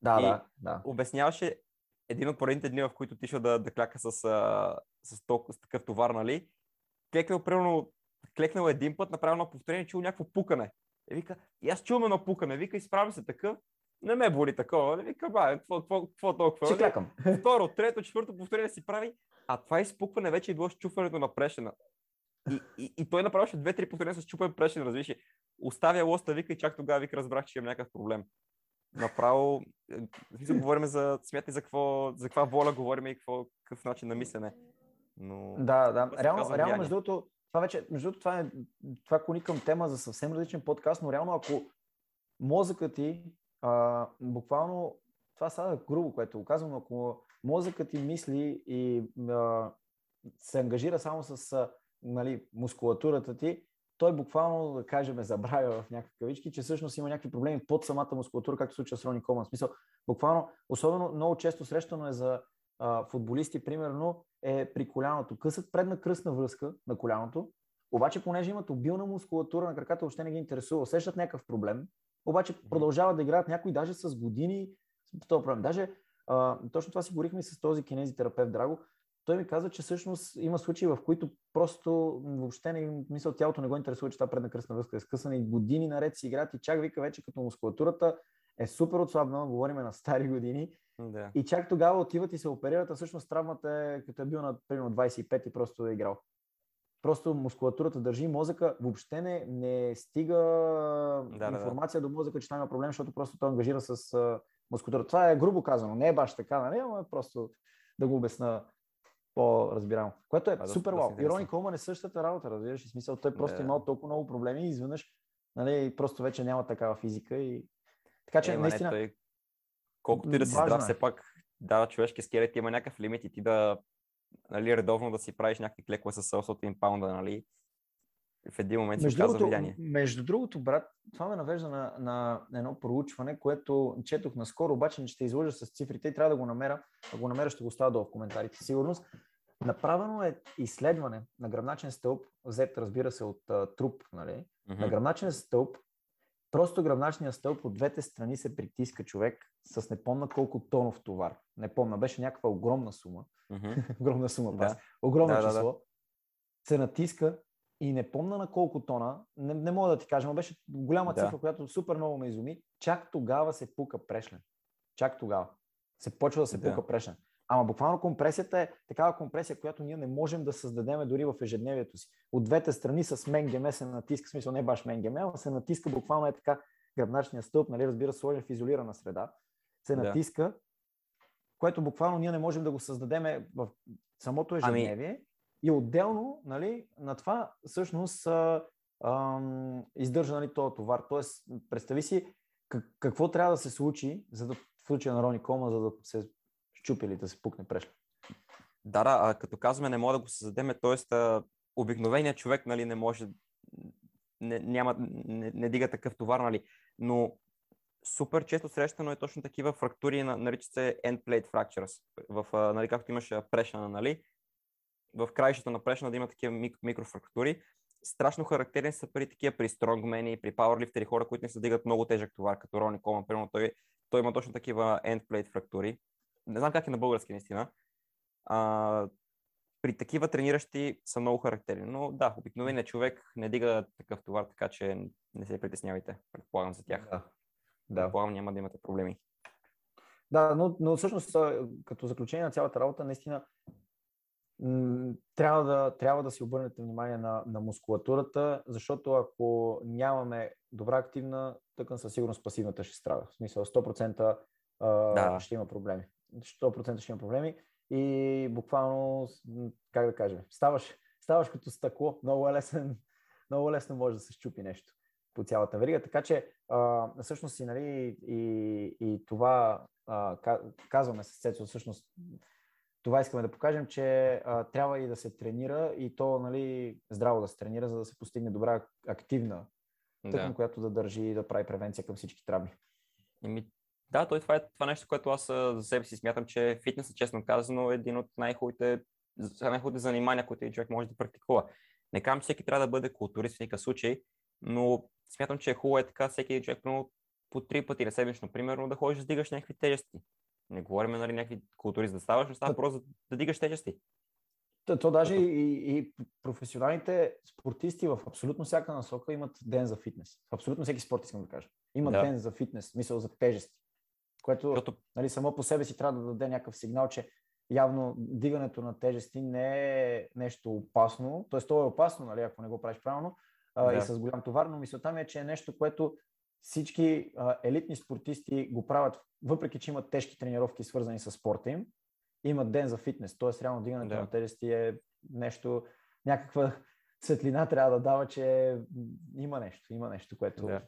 Да, И- да, да. Обясняваше един от поредните дни, в които отишъл да, да кляка с, с, толкова, с такъв товар, нали? Клекнал, примерно, клекнал един път, направил едно повторение, чул някакво пукане. И вика, и аз чувам едно пукане, вика, изправя се такъв, не ме боли такова, не вика, ба, какво, какво, какво толкова? Ще нали? клякам. Второ, трето, четвърто повторение си прави, а това изпукване вече е било щупването на прешена. И, и, и той направеше две-три повторения с чупен прешен, разбираш. ли? Оставя лоста, вика и чак тогава вика, разбрах, че има някакъв проблем. Направо, е, говорим за, смятай за, какво, за каква воля говорим и какво, какъв начин на мислене. Но... Да, да. Това Реално, реално между другото, това вече, между другото, това, е, това клони към тема за съвсем различен подкаст, но реално ако мозъкът ти, а, буквално, това е грубо, което го казвам, ако мозъкът ти мисли и а, се ангажира само с а, нали, мускулатурата ти, той буквално, да кажем, забравя в някакви кавички, че всъщност има някакви проблеми под самата мускулатура, както случва с Рони Коман. Смисъл, буквално, особено много често срещано е за а, футболисти, примерно, е при коляното. Късат предна кръстна връзка на коляното, обаче, понеже имат обилна мускулатура на краката, въобще не ги интересува, усещат някакъв проблем, обаче продължават да играят някои даже с години с този проблем. Даже а, точно това си говорихме с този кинезитерапевт Драго. Той ми каза, че всъщност има случаи, в които просто въобще не мисля, тялото не го интересува, че тази предна кръстна връзка е скъсана и години наред си играят и чак вика вече като мускулатурата е супер отслабнала, говорим на стари години. Да. И чак тогава отиват и се оперират, а всъщност травмата е като е бил на примерно 25 и просто е играл. Просто мускулатурата държи, мозъка въобще не, не стига да, информация да, да. до мозъка, че там има проблем, защото просто той ангажира с мускулатура. Това е грубо казано, не е баш така, нали? Но е просто да го обясна по-разбираемо. Което е а, супер вау. Да Ирони Колман е същата работа, разбираш? В смисъл, той просто yeah. имал толкова много проблеми и изведнъж нали, просто вече няма такава физика. И... Така че, е, наистина... Не, той... Колкото и да си здрав, е. все пак да, човешки скелет има някакъв лимит и ти да нали, редовно да си правиш някакви клекове с 700 паунда, нали, в един момент между се оказва влияние. Между другото, брат, това ме навежда на, на едно проучване, което четох наскоро, обаче не ще изложа с цифрите и трябва да го намеря. Ако го намеря, ще го оставя долу в коментарите. Сигурност. Направено е изследване на гръбначен стълб, взет, разбира се, от uh, труп, нали? Mm-hmm. На гръбначен стълб, просто гръбначният стълб от двете страни се притиска човек с не помна колко тонов товар. Не помна, беше някаква огромна сума. Mm-hmm. (laughs) огромна сума, да. Огромно да, число. Да, да. Се натиска и не помна на колко тона, не, не мога да ти кажа, но беше голяма да. цифра, която супер много ме изуми. Чак тогава се пука прешлен. Чак тогава. Се почва да се да. пука прешлен. Ама буквално компресията е такава компресия, която ние не можем да създадем дори в ежедневието си. От двете страни с менгеме се натиска, в смисъл не баш менгеме, а се натиска буквално е така гръбначния стълб, нали, разбира се, сложен в изолирана среда, се да. натиска, което буквално ние не можем да го създадем в самото ами, ежедневие. Ами, и отделно нали, на това всъщност а, а, издържа нали, този товар. Тоест, представи си как, какво трябва да се случи, за да в случая на Рони Кома, за да се щупи или да се пукне прешли. Да, да, а като казваме не може да го създадем, т.е. обикновеният човек нали, не може, не, няма, не, не дига такъв товар, нали, но супер често срещано е точно такива фрактури, наричат се end plate fractures, в, нали, както имаш прешна, нали, в краищата на прешна да има такива мик- микрофрактури. Страшно характерни са при такива, при стронгмени, при пауърлифтери, хора, които не се дигат много тежък товар, като Рони Колман, примерно той, той има точно такива endplate фрактури. Не знам как е на български наистина. А, при такива трениращи са много характерни. Но да, обикновеният човек не дига такъв товар, така че не се притеснявайте, предполагам за тях. Да. да. Предполагам няма да имате проблеми. Да, но, но всъщност като заключение на цялата работа, наистина трябва да, трябва да си обърнете внимание на, на мускулатурата, защото ако нямаме добра активна тъкан, със сигурност пасивната ще страда. В смисъл 100% а, да. ще има проблеми. 100% ще има проблеми и буквално, как да кажем, ставаш, ставаш като стъкло, много е лесен, (laughs) много лесно може да се щупи нещо по цялата верига. Така че, а, всъщност и, нали, и, и това а, казваме с Цецо, всъщност това искаме да покажем, че а, трябва и да се тренира и то нали, здраво да се тренира, за да се постигне добра активна тъкан, да. която да държи и да прави превенция към всички травми. Еми, да, той, това е това нещо, което аз за себе си смятам, че фитнесът, честно казано, е един от най-хубавите, най-хубавите занимания, които човек може да практикува. Не казвам, че всеки трябва да бъде културист в никакъв случай, но смятам, че е хубаво е така всеки човек по три пъти на седмично, примерно, да ходиш да дигаш някакви тежести. Не говорим нали, някакви културисти да ставаш, но става просто да дигаш тежести. То, то даже и, и професионалните спортисти в абсолютно всяка насока имат ден за фитнес. В абсолютно всеки спорт искам да кажа. Имат да. ден за фитнес, мисъл за тежести. Което Защото... нали, само по себе си трябва да даде някакъв сигнал, че явно дигането на тежести не е нещо опасно. Тоест, то е опасно, нали, ако не го правиш правилно да. и с голям товар, но мисълта ми е, че е нещо, което всички а, елитни спортисти го правят, въпреки че имат тежки тренировки, свързани с спорта им, имат ден за фитнес. Тоест, реално дигането да. на тежести е нещо, някаква (laughs) светлина трябва да дава, че има нещо, има нещо, което... Да.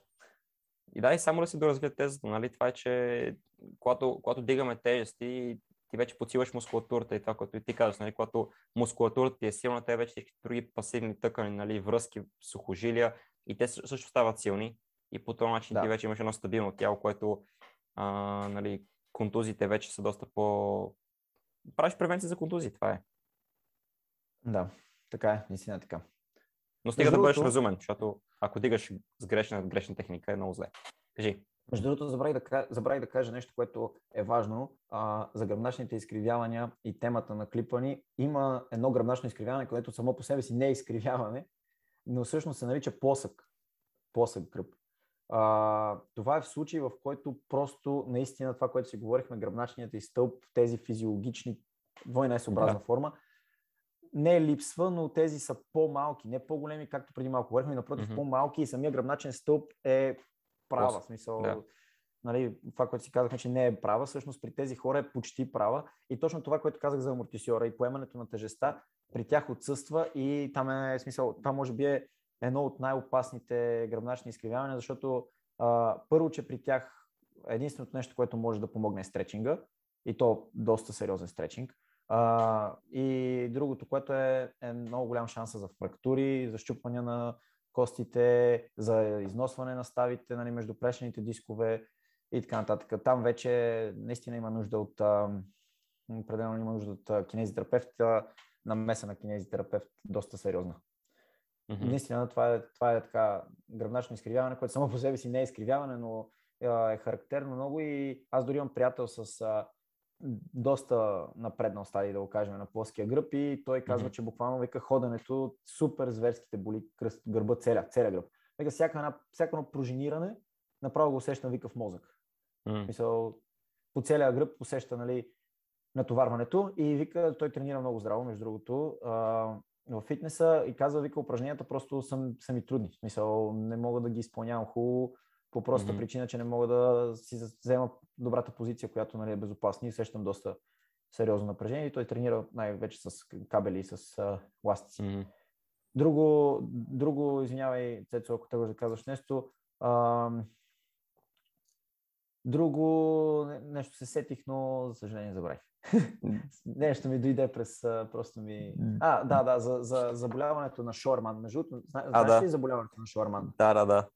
И да, и само да се доразвия тезата, нали? Това е, че когато, когато дигаме тежести, ти вече подсилваш мускулатурата и това, което и ти казваш, нали, когато мускулатурата ти е силна, те вече други пасивни тъкани, нали, връзки, сухожилия и те също стават силни и по този начин да. ти вече имаш едно стабилно тяло, което а, нали, контузиите вече са доста по... Правиш превенция за контузии, това е. Да, така е, наистина така. Но стига да бъдеш разумен, защото ако дигаш с грешна, грешна техника е много зле. Кажи. Между другото, забравих да, забравих да кажа нещо, което е важно а, за гръбначните изкривявания и темата на клипа ни. Има едно гръбначно изкривяване, което само по себе си не е изкривяване, но всъщност се нарича плосък. Плосък гръб. А, това е в случай, в който просто наистина това, което си говорихме, гръбначният и стълб, тези физиологични, двойна съобразна да. форма, не липсва, но тези са по-малки, не по-големи, както преди малко говорихме, напротив, mm-hmm. по-малки и самия гръбначен стълб е права. В смисъл, да. нали, това, което си казахме, че не е права, всъщност при тези хора е почти права. И точно това, което казах за амортисьора и поемането на тежеста, при тях отсъства и там е смисъл, това може би е едно от най-опасните гръбначни изкривявания, защото а, първо, че при тях единственото нещо, което може да помогне е стречинга и то доста сериозен стречинг. А, и другото, което е, е много голям шанс за фрактури, за щупване на костите, за износване на ставите нали, между прешените дискове и така нататък. Там вече наистина има нужда от, определено има нужда от кинезитерапевт, намеса на кинезитерапевт доста сериозна. Mm-hmm. Наистина това е, това е така гръбначно изкривяване, което само по себе си не е изкривяване, но е характерно много и аз дори имам приятел с доста напреднал стадий, да го кажем, на плоския гръб и той казва, mm-hmm. че буквално вика ходенето супер зверските боли кръст, гърба, целя, целя гръб. Вика всяка една, всяко едно пружиниране направо го усеща вика в мозък. Mm-hmm. Мисъл, по целия гръб усеща нали, натоварването и вика, той тренира много здраво, между другото, а, в фитнеса и казва, вика, упражненията просто са, са ми трудни. Мисъл, не мога да ги изпълнявам хубаво, по проста mm-hmm. причина, че не мога да си взема добрата позиция, която нали, е безопасна и усещам доста сериозно напрежение и той тренира най-вече с кабели и с uh, ластици. Mm-hmm. Друго, друго, извинявай, Цецо, ако трябва да казваш нещо, а, друго нещо се сетих, но за съжаление забравих. (laughs) нещо ми дойде през просто ми... А, да, да, за, за заболяването на Шорман. Между другото, знаеш да. ли заболяването на Шорман? Да, да, да.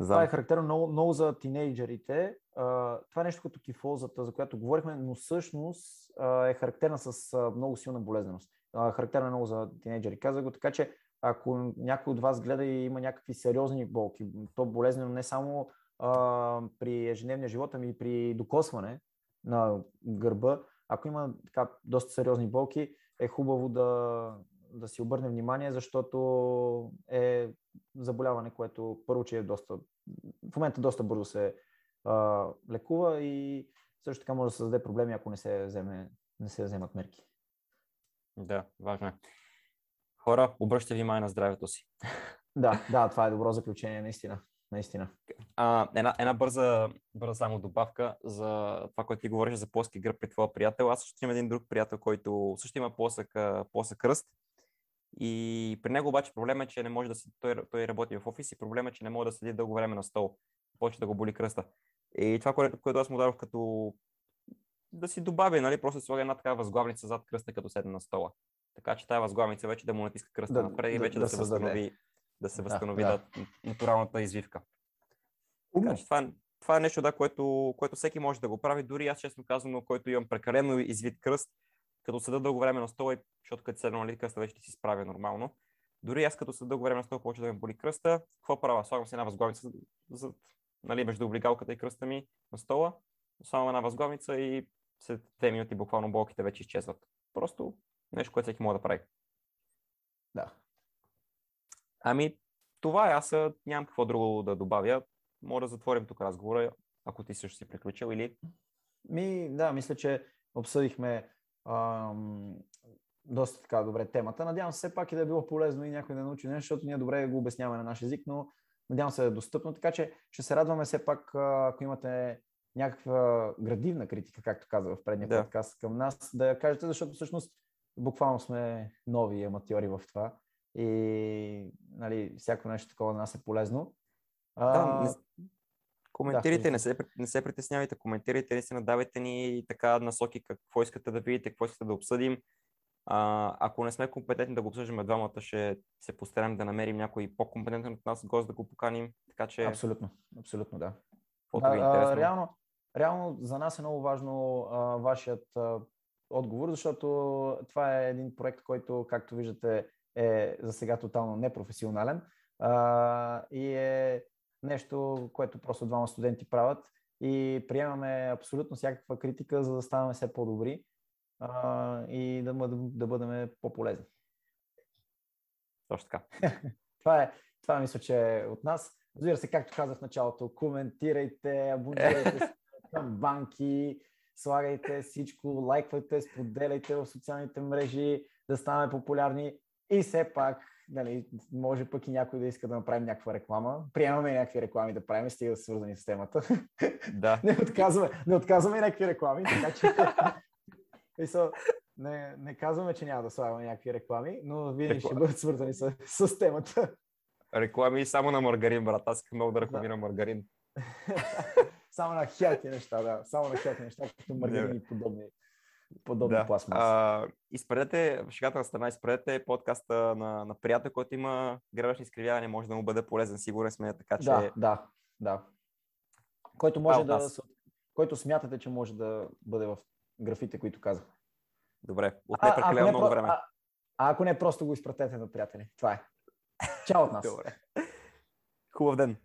Знам. Това е характерно много, много за тинейджерите. това е нещо като кифозата, за която говорихме, но всъщност е характерна с много силна болезненост. характерна е много за тинейджери. Казах го така, че ако някой от вас гледа и има някакви сериозни болки, то болезнено не само а, при ежедневния живот, ами и при докосване на гърба, ако има така доста сериозни болки, е хубаво да, да си обърне внимание, защото е заболяване, което първо, че е доста, в момента доста бързо се а, лекува и също така може да създаде проблеми, ако не се, вземе, не се вземат мерки. Да, важно е. Хора, обръщайте внимание на здравето си. Да, да, това е добро заключение, наистина. Наистина. А, една, една бърза, бърза само добавка за това, което ти говориш за плоски гръб при твоя приятел. Аз също имам един друг приятел, който също има плосък, плосък кръст и при него обаче проблема е, че не може да се, той, той работи в офис и проблема е, че не може да седи дълго време на стол. Почва да го боли кръста. И това, което, което аз му дадох като да си добави, нали, просто слага една такава възглавница зад кръста, като седне на стола. Така че тази възглавница вече да му натиска кръста да, напред и вече да, да, да се възстанови, да се възстанови да, да. натуралната извивка. Така че това, това е нещо, да, което, което всеки може да го прави. Дори аз, честно казвам, който имам прекалено извит кръст, като седа дълго време на стола, защото като седна нали, кръста вече си справя нормално. Дори аз като седа дълго време на стола, почва да ме боли кръста, какво правя? Слагам си една възглавница за, нали, между облигалката и кръста ми на стола, само една възглавница и след 2 минути буквално болките вече изчезват. Просто нещо, което всеки може да прави. Да. Ами, това е. Аз нямам какво друго да добавя. Може да затворим тук разговора, ако ти също си приключил или... Ми, да, мисля, че обсъдихме ам, доста така добре темата. Надявам се все пак и да е било полезно и някой да научи нещо, защото ние добре го обясняваме на наш език, но надявам се да е достъпно. Така че ще се радваме все пак, ако имате някаква градивна критика, както каза в предния да. подкаст към нас, да я кажете, защото всъщност буквално сме нови аматьори в това и нали, всяко нещо такова на нас е полезно. Да, Коментирайте, да, не, се, не се притеснявайте, коментирайте, наистина давайте ни така насоки какво искате да видите, какво искате да обсъдим. А, ако не сме компетентни да го обсъждаме двамата, ще се постараем да намерим някой по-компетентен от нас гост да го поканим. Така че... Абсолютно, абсолютно да. Ви е а, реално, реално за нас е много важно а, вашият а, отговор, защото това е един проект, който, както виждате, е за сега тотално непрофесионален а, и е нещо, което просто двама студенти правят и приемаме абсолютно всякаква критика, за да ставаме все по-добри а, и да, да, бъдем по-полезни. Точно така. (laughs) това, е, това мисля, че е от нас. Разбира се, както казах в началото, коментирайте, абонирайте (laughs) се към банки, слагайте всичко, лайквайте, споделяйте в социалните мрежи, да ставаме популярни и все пак, нали, може пък и някой да иска да направим някаква реклама. Приемаме някакви реклами да правим, стига да са свързани с темата. Да. (laughs) не, отказваме, не отказваме някакви реклами, така че (laughs) не, не казваме, че няма да слагаме някакви реклами, но винаги ще бъдат свързани с, с темата. Реклами само на маргарин, брат. Аз искам много да рекламирам да. маргарин. (laughs) само на хелти неща, да. Само на хелти неща, като маргарин и подобни, подобни да. пластмаси. изпредете, в шегата на страна, изпредете подкаста на, на приятел, който има гребешни изкривяване, може да му бъде полезен, сигурен сме, така че... Да, да, да. Който може да, да който смятате, че може да бъде в графите, които казах. Добре, отне прекалено много време. А, а ако не, просто го изпратете на приятели. Това е. Чао от нас. (laughs) Добре. Хубав ден.